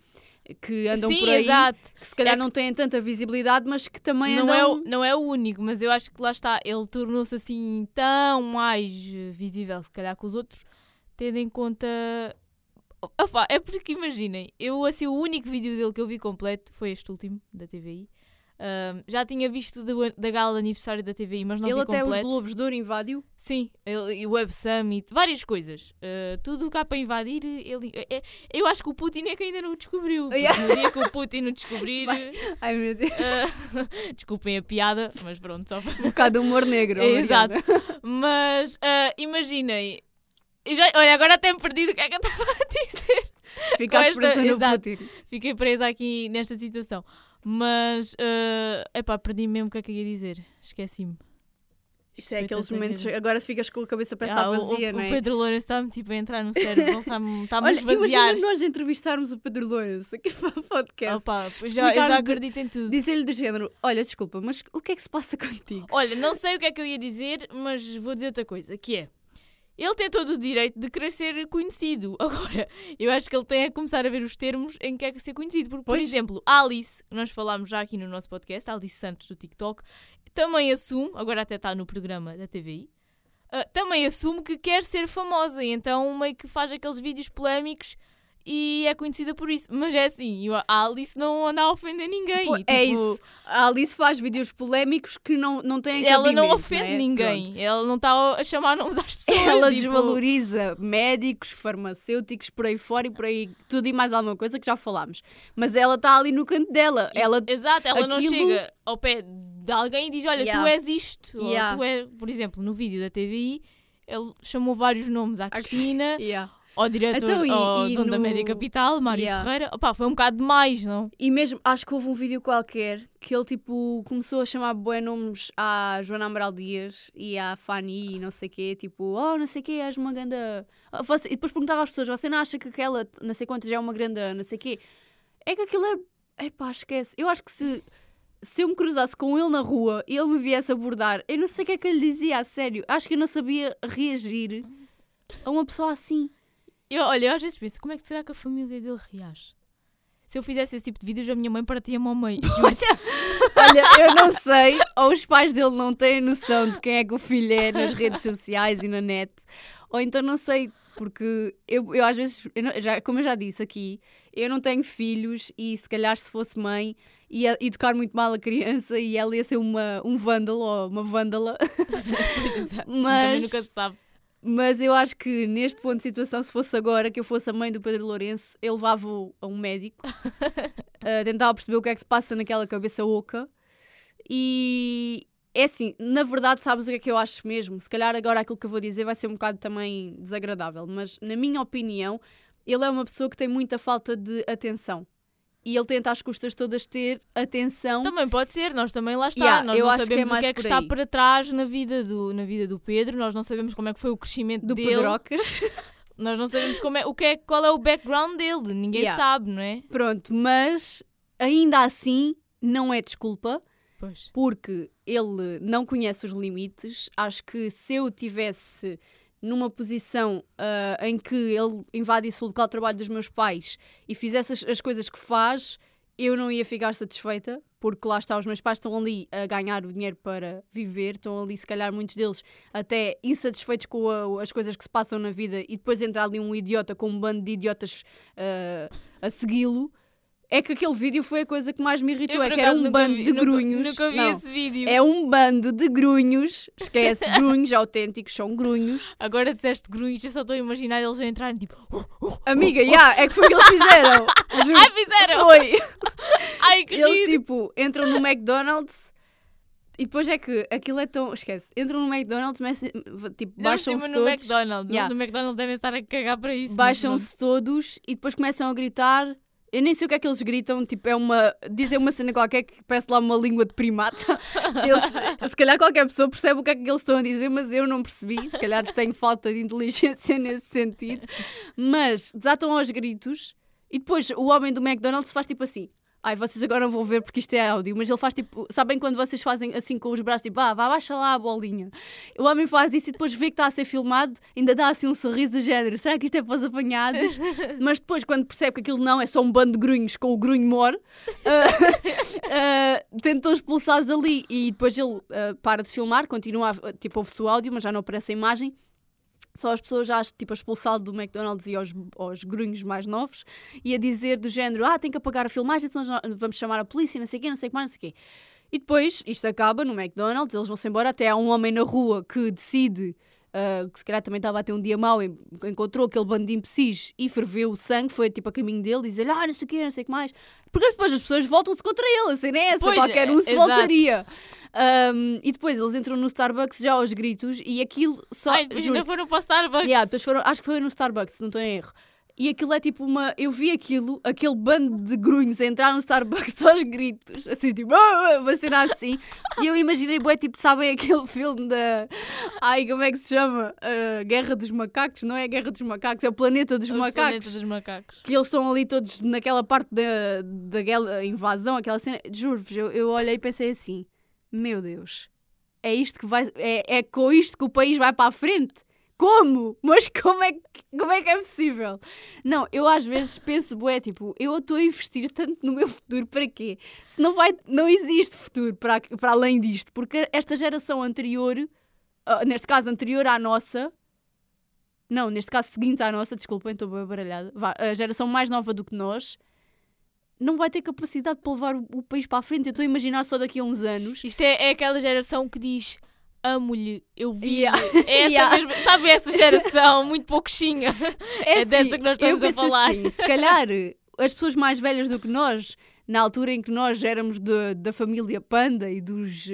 Que andam Sim, por aí, exato. que se calhar É que- não têm tanta visibilidade, mas que também Não andam... é, o, não é o único, mas eu acho que lá está, ele tornou-se assim tão mais visível, se calhar, que os outros, tendo em conta. Opa, é porque imaginem, eu assim, o único vídeo dele que eu vi completo foi este último, da TVI. Ahm, já tinha visto do- da gala de aniversário da TVI, mas não ele vi até completo. os Globos de Ouro invadiu. Sim, ele, e o Web Summit, várias coisas. Uh, tudo cá para invadir. Ele, é- é- eu acho que o Putin é que ainda não o descobriu. (laughs) Yeah. No dia que o Putin o descobrir. Ai meu Deus, uh, (laughs) desculpem a piada, mas pronto, só para. um bocado de humor negro. É, exato. Mas uh, imaginem. Eu já- olha, agora até me perdi do que é que eu (laughs) estava a dizer. Ficaste esta- presa no exato. Putin. Fiquei presa aqui nesta situação. Mas, uh, epá, perdi mesmo o que é que eu ia dizer. Esqueci-me. Isto é aqueles momentos, agora ficas com a cabeça para Ah, estar o- vazia, o, não é? o Pedro Lourenço está-me tipo a entrar no cérebro, está-me (laughs) está-me a esvaziar. imagina nós entrevistarmos o Pedro Lourenço aqui para o podcast. Opa, pois já, eu já acredito em tudo. Dizer-lhe do género, olha, desculpa, mas o que é que se passa (laughs) contigo? Olha, não sei o que é que eu ia dizer, mas vou dizer outra coisa, que é... Ele tem todo o direito de querer ser conhecido. (laughs) Agora, eu acho que ele tem a começar a ver os termos em que quer ser conhecido. Porque, por Pois. exemplo, Alice, nós falámos já aqui no nosso podcast, a Alice Santos do TikTok, também assume, agora até está no programa da TVI, ah, também assume que quer ser famosa. E então meio que faz aqueles vídeos polémicos e é conhecida por isso. Mas é assim, a Alice não anda a ofender ninguém. Pô, é tipo, isso. A Alice faz vídeos polémicos que não, não têm Ela não ofende né? ninguém. Ela não está a chamar nomes às (laughs) pessoas. Ela tipo, desvaloriza médicos, farmacêuticos, por aí fora e por aí tudo e mais alguma coisa que já falámos. Mas ela está ali no canto dela. Ela Exato, ela não aquilo- chega ao pé de alguém e diz: Olha, Yeah. tu és isto. ou Yeah. tu és... Por exemplo, no vídeo da TVI, ele chamou vários nomes à Cristina, (laughs) Yeah. Ao diretor, Então, e- ao e dono da no- Média Capital, Mário Yeah. Ferreira. Opá, foi um bocado demais, não? E mesmo, acho que houve um vídeo qualquer que ele tipo começou a chamar bué nomes à Joana Amaral Dias e à Fanny e não sei quê, tipo, oh, não sei quê, és uma grande. E depois perguntava às pessoas, você não acha que aquela, não sei quantas, é uma grande, não sei quê? É que aquilo é. Epá, esquece. Eu acho que se. Se eu me cruzasse com ele na rua e ele me viesse abordar, eu não sei o que é que eu lhe dizia, a sério. Acho que eu não sabia reagir a uma pessoa assim. Eu, olha, eu às vezes penso: como é que será que a família dele reage? Se eu fizesse esse tipo de vídeos, a minha mãe partia-me ao meio. (laughs) Olha, eu não sei, ou os pais dele não têm noção de quem é que o filho é nas redes sociais e na net, ou então não sei, porque eu, eu às vezes, eu não- já, como eu já disse aqui, eu não tenho filhos e se calhar se fosse mãe ia educar muito mal a criança e ela ia ser uma, um vândalo ou uma vândala. (laughs) Mas, nunca se sabe. Mas eu acho que neste ponto de situação, se fosse agora que eu fosse a mãe do Pedro Lourenço, eu levava-o a um médico, (laughs) uh, tentava perceber o que é que se passa naquela cabeça oca. E é assim, na verdade, sabes o que é que eu acho mesmo? Se calhar agora aquilo que eu vou dizer vai ser um bocado também desagradável, mas na minha opinião, ele é uma pessoa que tem muita falta de atenção. E ele tenta às custas todas ter atenção. Também pode ser, nós também lá está. Yeah, nós não acho que é sabemos o que é que está para trás na vida, do, na vida do Pedro, nós não sabemos como é que foi o crescimento do dele. Pedrocas. (laughs) Nós não sabemos como é, o que é, qual é o background dele, ninguém Yeah. sabe, não é? Pronto, mas ainda assim não é desculpa. Pois. porque ele não conhece os limites. Acho que se eu tivesse numa posição ah, em que ele invadisse o local de trabalho dos meus pais e fizesse as, as coisas que faz, eu não ia ficar satisfeita, porque lá está, os meus pais estão ali a ganhar o dinheiro para viver, estão ali, se calhar, muitos deles até insatisfeitos com a- as coisas que se passam na vida e depois entra ali um idiota com um bando de idiotas ah, a segui-lo. É que aquele vídeo foi a coisa que mais me irritou, Eu, é que era um nunca bando vi- de nunca- grunhos. Nunca vi Não. esse vídeo. É um bando de grunhos, esquece, (laughs) grunhos autênticos, são grunhos. Agora disseste grunhos, eu só estou a imaginar eles a entrarem tipo. Amiga, yeah, é que foi o que eles fizeram. (laughs) Juro. Ai, fizeram! Foi. (laughs) Ai, que Eles tipo, entram no McDonald's e depois é que aquilo é tão. Esquece. Entram no McDonald's, comecem- tipo, baixam-se todos. no McDonald's. Yeah. Eles no McDonald's devem estar a cagar para isso. Baixam-se todos e depois começam a gritar. Eu nem sei o que é que eles gritam, tipo, é uma. Dizem uma cena qualquer que parece lá uma língua de primata. (laughs) Eles, se calhar qualquer pessoa percebe o que é que eles estão a dizer, mas eu não percebi. Se calhar tenho falta de inteligência (laughs) nesse sentido. Mas desatam aos gritos e depois o homem do McDonald's faz tipo assim. Ai, vocês agora não vão ver porque isto é áudio, mas ele faz tipo. Sabem quando vocês fazem assim com os braços, tipo, ah, vá, baixa lá a bolinha. O homem faz isso e depois vê que está a ser filmado, ainda dá assim um sorriso do género. Será que isto é para os apanhados? (laughs) mas depois, quando percebe que aquilo não é só um bando de grunhos com o grunho mor, ah, (laughs) tentam expulsá-los dali e depois ele ah, para de filmar, continua, a, tipo, ouve-se o áudio, mas já não aparece a imagem. Só as pessoas já tipo, a do McDonald's e aos, aos grunhos mais novos e a dizer do género: Ah, tem que apagar a filmagem, então vamos chamar a polícia, não sei o quê, não sei o que mais, não sei o quê. E depois isto acaba no McDonald's, eles vão-se embora. Até há um homem na rua que decide, ah, que se calhar também estava a ter um dia mau, en- encontrou aquele bando de imbecis e ferveu o sangue, foi tipo a caminho dele, dizer Ah, não sei o quê, não sei o que mais. Porque depois as pessoas voltam-se contra ele, assim, não é essa? Pois, Qualquer um se exato. voltaria. Um, e depois eles entram no Starbucks já aos gritos e aquilo só. Ai, ainda foram para o Starbucks. Yeah, depois foram, acho que foi no Starbucks, não estou em erro. E aquilo é tipo uma. Eu vi aquilo, aquele bando de grunhos a entrar no Starbucks (laughs) aos gritos, assim, tipo, "Ah", uma cena assim. E eu imaginei, bué, tipo, sabem aquele filme da. Ai, como é que se chama? Ah, Guerra dos Macacos? Não é a Guerra dos Macacos, é o Planeta dos O Macacos. planeta dos macacos. Que eles estão ali todos naquela parte da, daquela invasão, aquela cena. Juro-vos, eu, eu olhei e pensei assim: Meu Deus, é isto que vai. É, é com isto que o país vai para a frente? Como? Mas como é, que, como é que é possível? Não, eu às vezes penso, bué, tipo, eu estou a investir tanto no meu futuro, para quê? Se não vai, não existe futuro para, para além disto, porque esta geração anterior, ah, neste caso anterior à nossa, não, neste caso seguinte à nossa, desculpem, estou bem baralhada, a geração mais nova do que nós, não vai ter capacidade para levar o, o país para a frente. Eu estou a imaginar só daqui a uns anos. Isto é, é aquela geração que diz amo-lhe, eu vi. Yeah. É (laughs) essa Yeah. mesma, sabe essa geração muito pouquinha? (laughs) É dessa que nós estamos a falar. assim, se calhar as pessoas mais velhas do que nós, na altura em que nós éramos de- da família Panda e dos,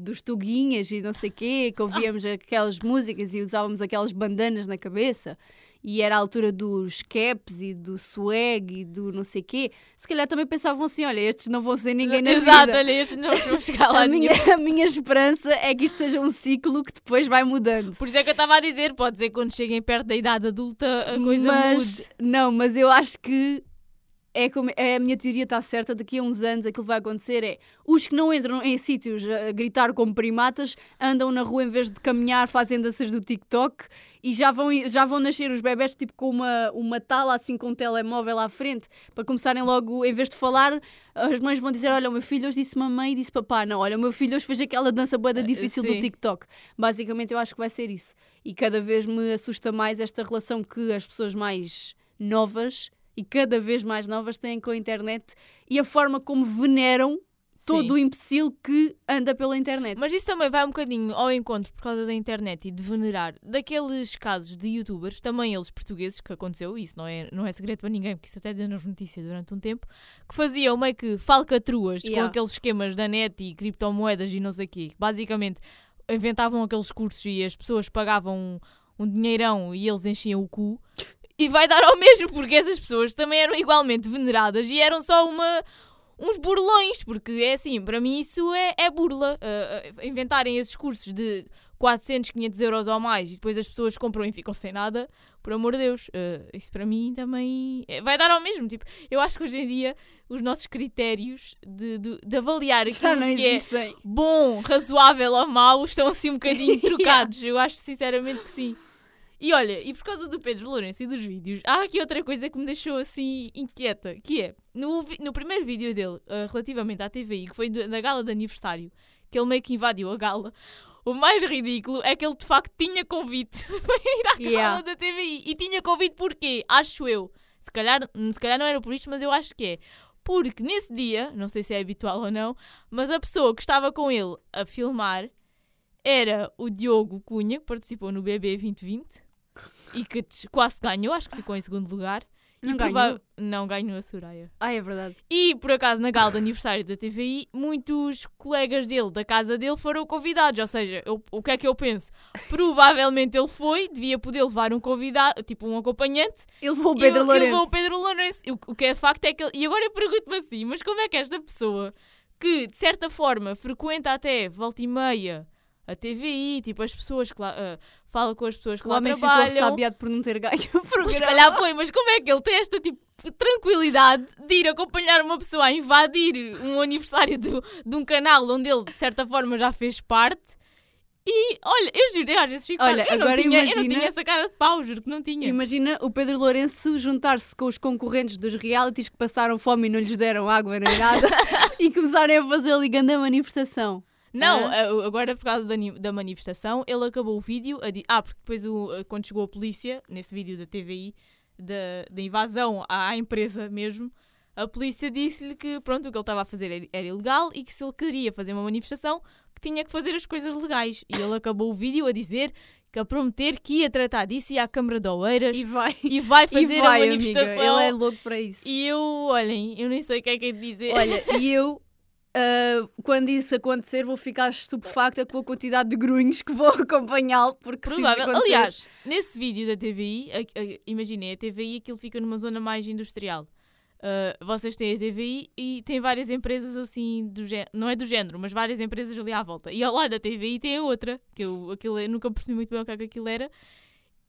dos Tuguinhas e não sei quê, que ouvíamos aquelas músicas e usávamos aquelas bandanas na cabeça, e era a altura dos caps e do swag e do não sei quê, se calhar também pensavam assim: olha, estes não vão ser ninguém na (laughs) Exato, vida. olha, estes não vão chegar (laughs) lá A minha, nenhum. a minha esperança é que isto seja um ciclo que depois vai mudando. Por isso é que eu estava a dizer, pode ser que quando cheguem perto da idade adulta a coisa mas, mude. Não, mas eu acho que é como é, a minha teoria está certa. Daqui a uns anos aquilo que vai acontecer é os que não entram em sítios a gritar como primatas andam na rua em vez de caminhar, fazem danças do TikTok e já vão, já vão nascer os bebés tipo com uma, uma tala assim com um telemóvel à frente para começarem logo, em vez de falar, as mães vão dizer: Olha, o meu filho hoje disse mamãe e disse papá. Não, olha, o meu filho hoje fez aquela dança boeda difícil do sim. TikTok. Basicamente, eu acho que vai ser isso. E cada vez me assusta mais esta relação que as pessoas mais novas e cada vez mais novas têm com a internet e a forma como veneram todo Sim. o imbecil que anda pela internet. Mas isso também vai um bocadinho ao encontro por causa da internet e de venerar daqueles casos de youtubers, também eles portugueses, que aconteceu, isso não é, não é segredo para ninguém, porque isso até deu nas notícias durante um tempo, que faziam meio que falcatruas com Yeah. aqueles esquemas da net e criptomoedas e não sei o quê. que Basicamente inventavam aqueles cursos e as pessoas pagavam um, um dinheirão e eles enchiam o cu. E vai dar ao (laughs) mesmo, porque essas pessoas também eram igualmente veneradas e eram só uma, uns burlões, porque é assim, para mim isso é, é burla. Uh, uh, inventarem esses cursos de 400, 500 euros ou mais e depois as pessoas compram e ficam sem nada, por amor de Deus, uh, isso para mim também é- vai dar ao mesmo. Tipo, eu acho que hoje em dia os nossos critérios de, de, de avaliar (laughs) aquilo que é existem. bom, razoável ou mau estão assim um bocadinho (laughs) trocados. Eu acho sinceramente que sim. E olha, e por causa do Pedro Lourenço e dos vídeos, há aqui outra coisa que me deixou assim inquieta, que é, no, no primeiro vídeo dele, ah, relativamente à TVI, que foi do- na gala de aniversário, que ele meio que invadiu a gala, o mais ridículo é que ele de facto tinha convite (laughs) para ir à gala Yeah. da TVI. E tinha convite porquê? Acho eu. Se calhar, se calhar não era por isto, mas eu acho que é. Porque nesse dia, não sei se é habitual ou não, mas a pessoa que estava com ele a filmar era o Diogo Cunha, que participou no BB 2020 e que quase ganhou, acho que ficou em segundo lugar. Não e ganhou? Não ganhou a Soraya. Ah, é verdade. E, por acaso, na gala de aniversário da TVI, muitos colegas dele, da casa dele, foram convidados. Ou seja, eu- o que é que eu penso? Provavelmente ele foi, devia poder levar um convidado, tipo um acompanhante. Ele levou o Pedro ele- ele Lourenço. levou o Pedro Lourenço. O, o que é facto é que ele... E agora eu pergunto-me assim, mas como é que esta pessoa, que de certa forma frequenta até volta e meia a TVI, tipo as pessoas que lá... ah, fala com as pessoas que O lá homem ficou trabalham... ressabiado por não ter ganho o programa. Mas se calhar foi, mas como é que ele tem esta tipo tranquilidade de ir acompanhar uma pessoa a invadir um aniversário do- de um canal onde ele de certa forma já fez parte? E olha, eu juro, eu às vezes fico Olha, eu, não agora tinha, eu não imagina- tinha essa cara de pau, juro que não tinha. Imagina o Pedro Lourenço juntar-se com os concorrentes dos realities que passaram fome e não lhes deram água nem nada (laughs) (laughs) e começarem a fazer ali grande manifestação. Não, a- agora por causa da, da manifestação, ele acabou o vídeo. Ah, porque depois o- quando chegou a polícia, nesse vídeo da TVI, da, da invasão à, à empresa mesmo, a polícia disse-lhe que pronto, o que ele estava a fazer era, era ilegal e que se ele queria fazer uma manifestação, que tinha que fazer as coisas legais. E ele acabou o vídeo a dizer que a prometer que ia tratar disso, ia à Câmara de Oeiras E vai. e vai (laughs) E fazer vai, a amiga, manifestação. Ele é louco para isso. E eu, olhem, eu nem sei o que é que é de dizer. Olha, (laughs) e eu, ah, quando isso acontecer, vou ficar estupefacta com a quantidade de grunhos que vou (laughs) acompanhá-lo. Porque Provável. acontecer- Aliás, nesse vídeo da TVI, imaginei, a TVI aquilo fica numa zona mais industrial. Uh, vocês têm a TVI e tem várias empresas assim do género, não é do género, mas várias empresas ali à volta. E ao lado da TVI tem a outra, que eu, aquilo, eu nunca percebi muito bem o que é que aquilo era.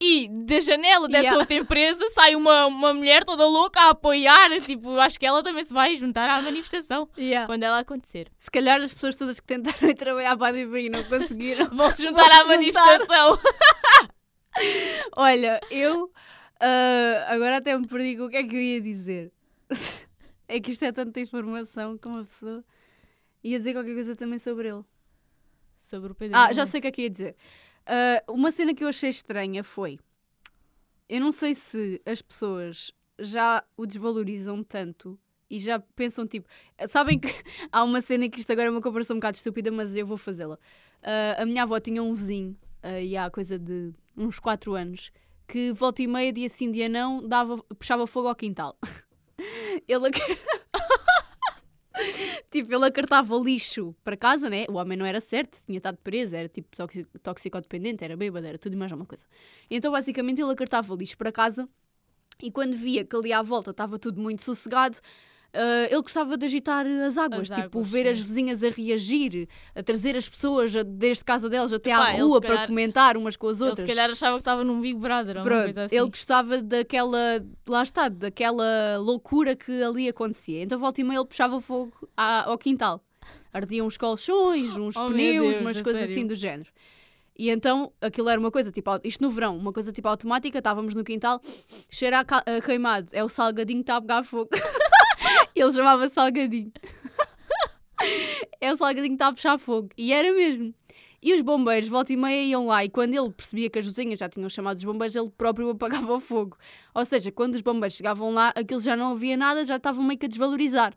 E da janela dessa Yeah. outra empresa sai uma, uma mulher toda louca a apoiar. Tipo, acho que ela também se vai juntar à manifestação Yeah. quando ela acontecer. Se calhar as pessoas todas que tentaram ir trabalhar para a DVI não conseguiram. (laughs) Vão se juntar à Vão se juntar. manifestação. (laughs) Olha, eu ah, agora até me perdi com o que é que eu ia dizer. (laughs) é que isto é tanta informação que uma pessoa ia dizer qualquer coisa também sobre ele. Sobre o Pedro Ah, já sei o que é que ia dizer. Ah, uma cena que eu achei estranha foi. Eu não sei se as pessoas já o desvalorizam tanto e já pensam tipo. Sabem que (laughs) há uma cena que isto agora é uma comparação um bocado estúpida, mas eu vou fazê-la. Ah, a minha avó tinha um vizinho, ah, e há coisa de uns 4 anos, que volta e meia, dia sim, dia não, dava, puxava fogo ao quintal. (laughs) Ele. (laughs) Tipo, ele acartava lixo para casa, né? O homem não era certo, tinha estado preso, era tipo toxi- toxicodependente, era bêbado, era tudo e mais alguma coisa. Então, basicamente, ele acartava lixo para casa e quando via que ali à volta estava tudo muito sossegado, ah, ele gostava de agitar as águas, As tipo, águas, ver sim. as vizinhas a reagir, a trazer as pessoas a- desde casa deles até Epá, à ele rua se para calhar- comentar umas com as Ele outras. se calhar achava que estava num Big Brother ou Pronto, coisa assim. ele gostava daquela, lá está, daquela loucura que ali acontecia. Então, volta e meia, ele puxava fogo à- ao quintal. Ardiam uns colchões, uns Oh, pneus, Deus, umas coisas sério? assim do género. E então, aquilo era uma coisa, tipo, isto no verão, uma coisa tipo automática, estávamos no quintal, cheira a queimado, é o salgadinho que está a pegar fogo. (laughs) (laughs) ele chamava salgadinho. (laughs) é o salgadinho que está a puxar fogo. E era mesmo. E os bombeiros, volta e meia, iam lá e quando ele percebia que as vizinhas já tinham chamado os bombeiros, ele próprio (laughs) apagava o fogo. Ou seja, quando os bombeiros chegavam lá, aquilo já não havia nada, já estavam meio que a desvalorizar.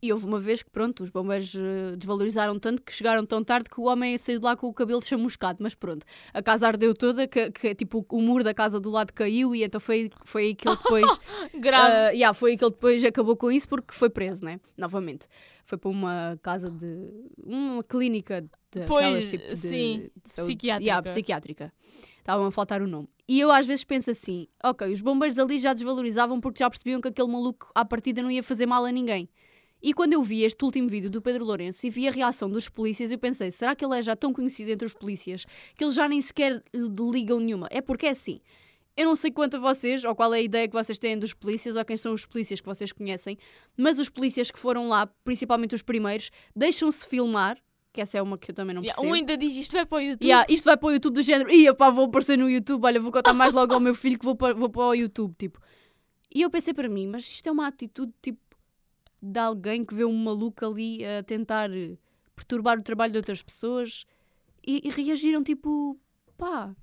E houve uma vez que, pronto, os bombeiros eh, desvalorizaram tanto que chegaram tão tarde que o homem saiu de lá com o cabelo chamuscado. Mas pronto, a casa ardeu toda, que, que tipo o muro da casa do lado caiu e então foi, foi aí que ele depois (laughs) Grave. Uh, yeah, foi aí que ele depois acabou com isso porque foi preso, né? Novamente. Foi para uma casa de. uma clínica de. Pois, aquelas, tipo, de, sim, de saúde. psiquiátrica. Yeah, psiquiátrica. Estavam a faltar o nome. E eu às vezes penso assim: ok, os bombeiros ali já desvalorizavam porque já percebiam que aquele maluco à partida não ia fazer mal a ninguém. E quando eu vi este último vídeo do Pedro Lourenço e vi a reação dos polícias, eu pensei: será que ele é já tão conhecido entre os polícias que eles já nem sequer ligam nenhuma? É porque é assim. Eu não sei quanto a vocês, ou qual é a ideia que vocês têm dos polícias, ou quem são os polícias que vocês conhecem, mas os polícias que foram lá, principalmente os primeiros, deixam-se filmar, que essa é uma que eu também não Yeah, percebo. um ainda diz isto vai para o YouTube. Yeah, isto vai para o YouTube do género, ia pá, vou aparecer no YouTube, olha, vou contar mais logo ao meu filho que vou para, vou para o YouTube, tipo. E eu pensei para mim, mas isto é uma atitude, tipo, de alguém que vê um maluco ali a tentar eh, perturbar o trabalho de outras pessoas e, e reagiram, tipo, pá,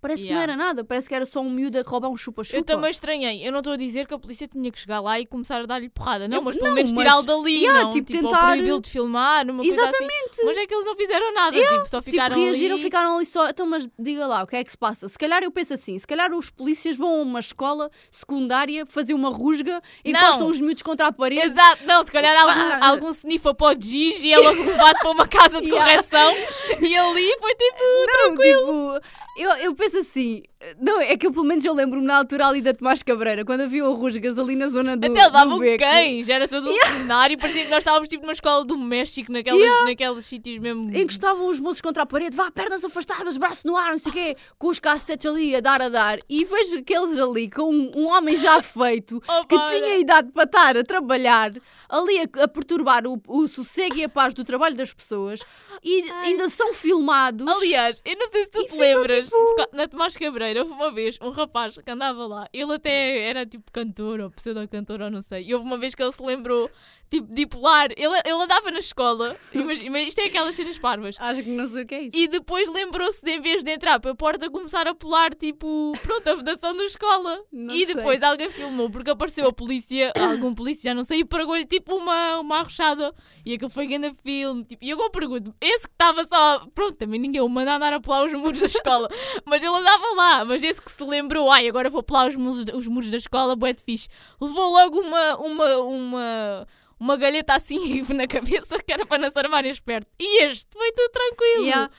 Parece que Yeah. não era nada, parece que era só um miúdo a roubar um chupa-chupa. Eu também estranhei. Eu não estou a dizer que a polícia tinha que chegar lá e começar a dar-lhe porrada. Não, Eu- mas pelo não, menos tirá-lo dali. Yeah, não, tipo, tipo, tentar- proibi-lo de filmar, uma coisa assim. Mas é que eles não fizeram nada. Tipo, só Tipo, ficaram reagiram, ali. ficaram ali só. Então, mas diga lá, o que é que se passa? Se calhar eu penso assim: se calhar os polícias vão a uma escola secundária fazer uma rusga, encostam os miúdos contra a parede. Exato, não, se calhar algum, algum sniffa para o Giz e ele é levado para uma casa de (laughs) Yeah. correção e ali foi tipo. Não, tipo, eu, eu penso assim, não, é que eu pelo menos eu lembro-me na altura ali da Tomás Cabreira, quando havia rusgas ali na zona do. Até levavam cães, era todo um cenário, parecia que nós estávamos tipo numa escola do México, naquelas, naqueles sítios mesmo. Encostavam os moços contra a parede, vá, pernas afastadas, braço no ar, não sei o quê, com os cacetes ali a dar a dar. E vejo aqueles ali com um, um homem já (laughs) feito, Oh, que para. tinha idade para estar a trabalhar, ali a, a perturbar o, o sossego e a paz do trabalho das pessoas, e ainda são filmados. Aliás, eu não sei se tu te lembras, tipo- na Tomás Cabreira houve uma vez um rapaz que andava lá, ele até era tipo cantor ou pseudo-cantor ou não sei, e houve uma vez que ele se lembrou tipo de pular, ele, ele andava na escola, imagina, mas isto é aquelas cenas parvas. (laughs) Acho que não sei o que é isso. E depois lembrou-se de, em vez de entrar para a porta, começar a pular, tipo, pronto, a vedação da escola. Não e sei. depois alguém filmou, porque apareceu a polícia, algum polícia, já não sei, e pregou-lhe tipo uma, uma arrochada. E aquilo foi grande filme. Tipo, e agora pergunto, esse que estava só, pronto, também ninguém o manda andar a pular os muros da escola, (laughs) mas ele andava lá. Mas esse que se lembrou, ai, agora vou pular os muros, os muros da escola, bué de fixe. Levou logo uma, uma, uma, uma galheta assim (laughs) na cabeça, que era para não se armar esperto. E este foi tudo tranquilo. Yeah.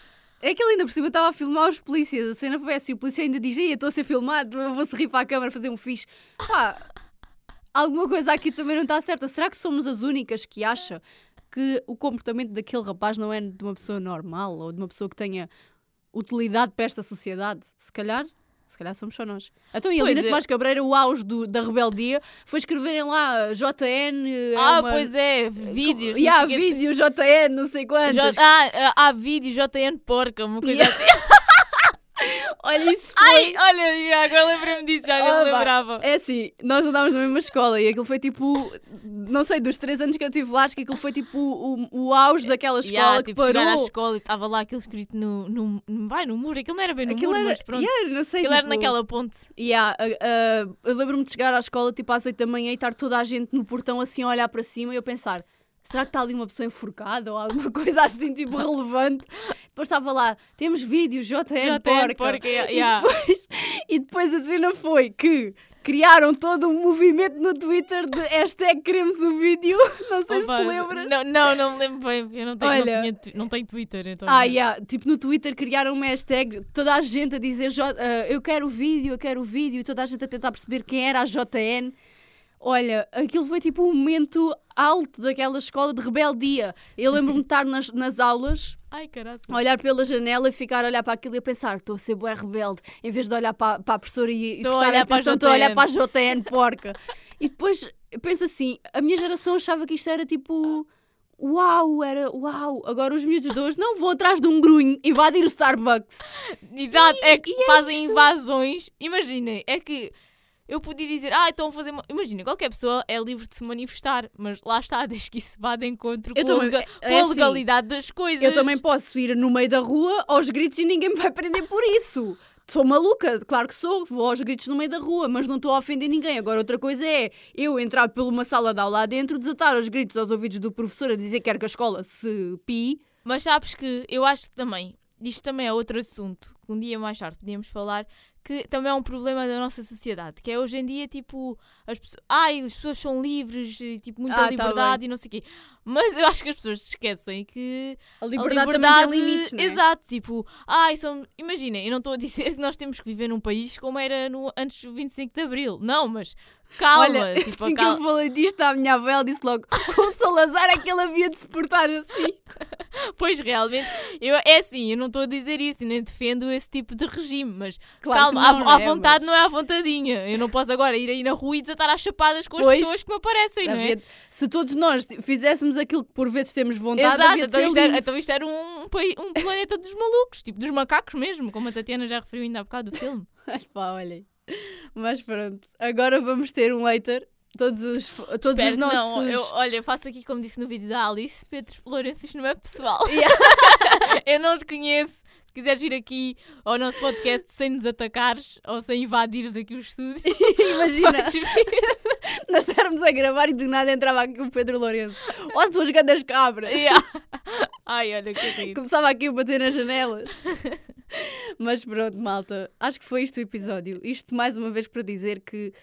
É que ele ainda por cima estava a filmar os polícias. A cena foi assim: o polícia ainda diz: estou a ser filmado, vou-se rir para a câmara fazer um fixe. Pá, alguma coisa aqui também não está certa. Será que somos as únicas que acham que o comportamento daquele rapaz não é de uma pessoa normal ou de uma pessoa que tenha utilidade para esta sociedade? Se calhar. Se calhar somos só nós. Então, e ali Pois na é. Tomás Cabreira, o auge do- da rebeldia foi escreverem lá JN. é Ah, uma- pois é, vídeos. E há sei o quê. vídeo JN, não sei quantos. J- ah, há vídeos JN porca, uma coisa Yeah. assim. Olha isso. foi- Ai, olha, agora lembrei-me disso, já Ah, me pá, lembrava. É assim, nós andámos na mesma escola e aquilo foi tipo, não sei, dos três anos que eu estive lá, acho que aquilo foi tipo o, o auge daquela escola Yeah, que tipo, chegar à parou. escola e estava lá aquilo escrito no, no, vai, no muro, aquilo não era bem no Aquilo muro, era, mas pronto. yeah, não sei, aquilo era tipo, naquela ponte. yeah, ah, ah, eu lembro-me de chegar à escola tipo às 8 da manhã e estar toda a gente no portão assim a olhar para cima e eu pensar. Será que está ali uma pessoa enforcada ou alguma (laughs) coisa assim, tipo, relevante? Depois estava lá, temos vídeos, JN, porca. porca, yeah, E depois, e depois a cena foi que criaram todo um movimento no Twitter de hashtag queremos o vídeo. (laughs) Não sei Opa, se te lembras. Não, não, não me lembro bem, eu não tenho, Olha. não, tinha tu- não tenho Twitter, então. Ah, yeah. tipo no Twitter criaram uma hashtag, toda a gente a dizer "Jo- ah, eu quero o vídeo, eu quero o vídeo, e toda a gente a tentar perceber quem era a JN. Olha, aquilo foi tipo um momento alto daquela escola de rebeldia. Eu lembro-me de estar nas, nas aulas Ai, olhar pela janela e ficar a olhar para aquilo e a pensar estou a ser bué rebelde, em vez de olhar para, para a professora e, Estou a olhar para a atenção, estou a olhar JN. para a JN, porca. e depois penso assim, a minha geração achava que isto era tipo... Uau, era uau. Agora os miúdos de hoje não vão atrás de um grunho invadir o Starbucks. Exato, é que e é fazem isto. invasões. Imaginem, é que eu podia dizer, ah, estão a fazer. uma-" Imagina, qualquer pessoa é livre de se manifestar, mas lá está, (laughs) desde que isso vá de encontro Eu com, a também- lega- é com a assim, legalidade das coisas. Eu também posso ir no meio da rua aos gritos e ninguém me vai prender por isso. Sou maluca, claro que sou, vou aos gritos no meio da rua, mas não estou a ofender ninguém. Agora, outra coisa é eu entrar por uma sala de aula dentro, desatar os gritos aos ouvidos do professor a dizer que quer que a escola se pi. Mas sabes que eu acho que também, isto também é outro assunto, que um dia mais tarde podíamos falar, que também é um problema da nossa sociedade, que é hoje em dia, tipo, as pessoas, ai, as pessoas são livres, e, tipo, muita Ah, tá liberdade e não sei o quê. Mas eu acho que as pessoas se esquecem que A a liberdade, liberdade, também tem limites, não é? Exato, tipo, ai, são, imaginem, eu não estou a dizer (laughs) que nós temos que viver num país como era no, antes do 25 de Abril, não, mas calma, Olha, tipo, assim que calma. eu falei disto à minha avó, ela disse logo (laughs) com o Salazar é que ele havia de se portar assim. (laughs) Pois realmente, eu, é assim, eu não estou a dizer isso, e nem defendo esse tipo de regime, mas Claro calma, que à, não, né, vontade mas- não é à vontadinha. Eu não posso agora ir aí na rua e desatar às chapadas com as Pois. pessoas que me aparecem, não é? Se todos nós fizéssemos aquilo que por vezes temos vontade, Exato, então isto, era, então isto era um, um planeta dos malucos, tipo dos macacos mesmo, como a Tatiana já referiu ainda há bocado do filme. (laughs) Ai pá, olhem. Mas pronto, agora vamos ter um hater. Todos os, todos Espero os nossos. Não, eu, olha, eu faço aqui como disse no vídeo da Alice, Pedro Lourenço, isto não é pessoal. (laughs) Yeah. eu não te conheço. Se quiseres vir aqui ao nosso podcast sem nos atacares ou sem invadires aqui o estúdio, (laughs) Imagina, (laughs) nós estarmos a gravar e do nada entrava aqui o Pedro Lourenço. Ó, as tuas grandes cabras. Yeah. (laughs) Ai, olha que rir. Começava aqui a bater nas janelas. Mas pronto, malta. Acho que foi isto o episódio. Isto mais uma vez para dizer que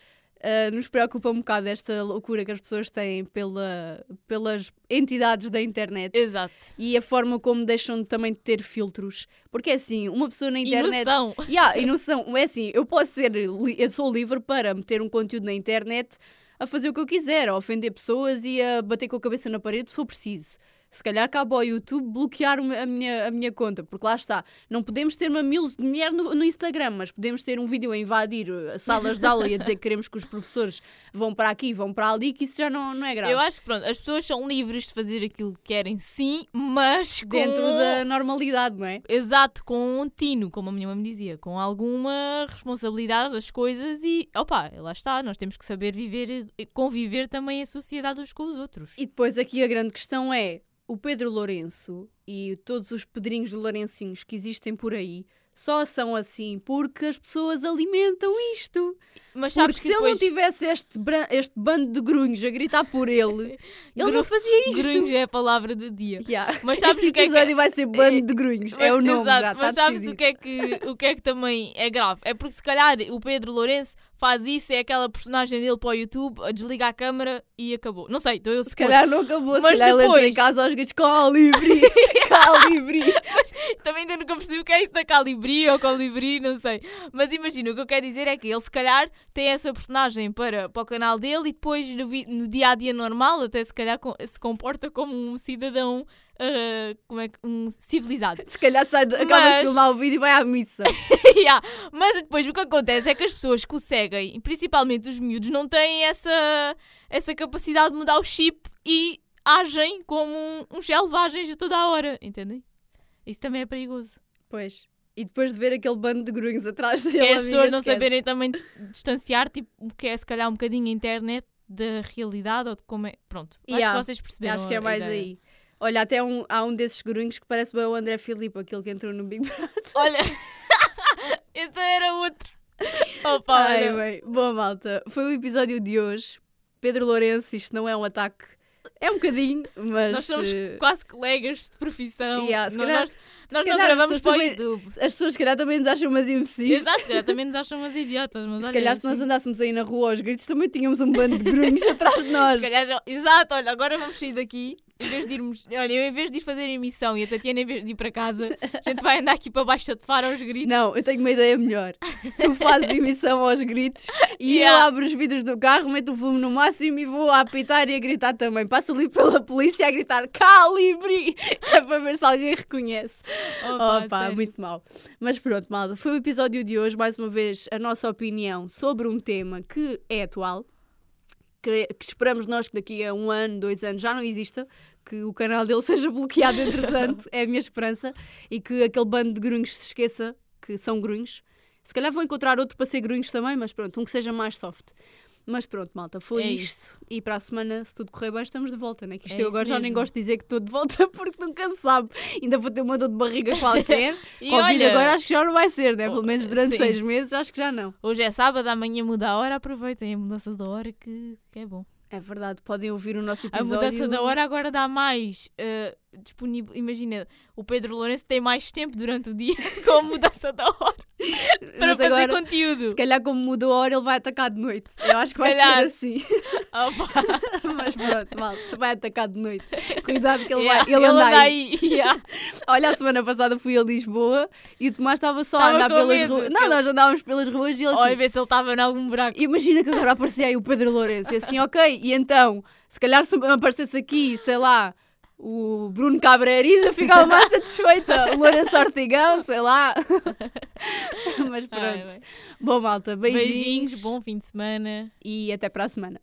ah, nos preocupa um bocado esta loucura que as pessoas têm pela, pelas entidades da internet. Exato. E a forma como deixam também de ter filtros. Porque é assim, uma pessoa na E internet. noção. (laughs) Yeah, e noção. É assim, eu posso ser. Eu sou livre para meter um conteúdo na internet a fazer o que eu quiser, a ofender pessoas e a bater com a cabeça na parede se for preciso. Se calhar cabe ao YouTube bloquear a minha, a minha conta, porque lá está. Não podemos ter mamilos de mulher no, no Instagram, mas podemos ter um vídeo a invadir uh, salas de aula e a dizer que queremos que os professores vão para aqui, vão para ali, que isso já não, não é grave. Eu acho que pronto, as pessoas são livres de fazer aquilo que querem, sim, mas com... Dentro da normalidade, não é? Exato, com um tino, como a minha mãe me dizia, com alguma responsabilidade das coisas e, opa, lá está, nós temos que saber viver e conviver também em sociedade uns com os outros. E depois aqui a grande questão é: o Pedro Lourenço e todos os pedrinhos lourencinhos que existem por aí só são assim porque as pessoas alimentam isto. Mas Porque sabes se que ele depois não tivesse este, este bando de grunhos a gritar por ele, (laughs) ele não fazia isto. grunhos é a palavra do dia. Yeah. Mas sabes este o que é que- episódio vai ser bando de grunhos. é o Mas- nome exato, já, mas sabes decidido. o que, é que, o que é que também é grave? É porque se calhar o Pedro Lourenço faz isso, é aquela personagem dele para o YouTube, desliga a câmara e acabou. Não sei, estou eu Se calhar não acabou, se Mas calhar ele entra em depois- casa aos gritos Calibri, (laughs) Calibri. Também ainda nunca percebi o que é isso da Calibri ou Colibri, não sei. Mas imagina, o que eu quero dizer é que ele se calhar tem essa personagem para, para o canal dele e depois no, no dia a dia normal, até se calhar se comporta como um cidadão ah, como é que, um civilizado. Se calhar sai, de- acaba Mas- de filmar o vídeo e vai à missa. (laughs) Yeah. Mas depois o que acontece é que as pessoas que o seguem, principalmente os miúdos, não têm essa, essa capacidade de mudar o chip e agem como um- uns selvagens a toda a hora, entendem? Isso também é perigoso. Pois. E depois de ver aquele bando de grunhos atrás dele. É as pessoas não esquece. saberem também dis- distanciar, tipo, o que é se calhar um bocadinho a internet da realidade ou de como é. Pronto, Yeah. acho que vocês perceberam. Acho que é mais ideia. aí. Olha, até um, há um desses grunhos que parece bem o André Filipe, aquele que entrou no Big Brother. (laughs) Olha, (laughs) esse era outro. Opa, Ai, bem. Boa, malta. Foi o episódio de hoje. Pedro Lourenço, isto não é um ataque. É um bocadinho, mas... Nós somos eh, quase colegas de profissão. Yeah, calhar- nós nós não gravamos para o YouTube. As pessoas, se calhar, também nos acham umas imbecis. Exato, se calhar também nos acham umas idiotas, mas Se olha, calhar, se nós assim, andássemos aí na rua aos gritos, também tínhamos um bando de grunhos (laughs) atrás de nós. se calhar- exato, olha, agora vamos sair daqui. Em vez de irmos, olha, eu em vez de ir fazer emissão e a Tatiana em vez de ir para casa, a gente vai andar aqui para baixo de faro aos gritos. Não, eu tenho uma ideia melhor. Tu fazes emissão aos gritos e eu Yeah. abro os vidros do carro, meto o volume no máximo e vou a apitar e a gritar também. Passo ali pela polícia a gritar calibre! (laughs) É para ver se alguém reconhece. Opa, Opa, muito mal. Mas pronto, malta, foi o episódio de hoje. Mais uma vez, a nossa opinião sobre um tema que é atual. Que, que esperamos nós que daqui a um ano, dois anos já não exista. Que o canal dele (laughs) seja bloqueado, entretanto, (laughs) é a minha esperança. E que aquele bando de grunhos se esqueça que são grunhos. Se calhar vou encontrar outro para ser grunhos também, mas pronto, um que seja mais soft. Mas pronto, malta, foi É isto. isso. E para a semana, se tudo correr bem, estamos de volta, né? Que isto É eu agora já nem gosto de dizer que estou de volta (laughs) porque nunca se sabe. Ainda vou ter uma dor de barriga qualquer. (laughs) E Covid olha, agora acho que já não vai ser, né? Pelo menos durante sim. seis meses acho que já não. hoje é sábado, amanhã muda a hora, aproveitem a mudança da hora que, que é bom. É verdade, podem ouvir o nosso A episódio. mudança da hora agora dá mais eh, disponível. Imagina, o Pedro Lourenço tem mais tempo durante o dia (laughs) com a mudança da hora (laughs) para fazer agora, conteúdo. se calhar como mudou a hora, ele vai atacar de noite. Eu acho que Se vai calhar. ser assim. (laughs) Mas pronto, mal, vai atacar de noite. Cuidado que ele yeah, vai. Ele, anda aí. yeah. Olha, a semana passada fui a Lisboa e o Tomás estava só a Tava andar pelas medo, ruas. Não, ele- nós andávamos pelas ruas e ele Olha, assim. ver se ele estava em algum buraco. Imagina que agora aparecia aí o Pedro Lourenço. E assim, ok, e então, se calhar se aparecesse aqui, sei lá, o Bruno Cabreriza ficava mais (laughs) satisfeita. Lourenço Ortigão, sei lá. (laughs) Mas pronto. Ai. Bom, malta, beijinhos. Beijinhos, bom fim de semana. E até para a semana.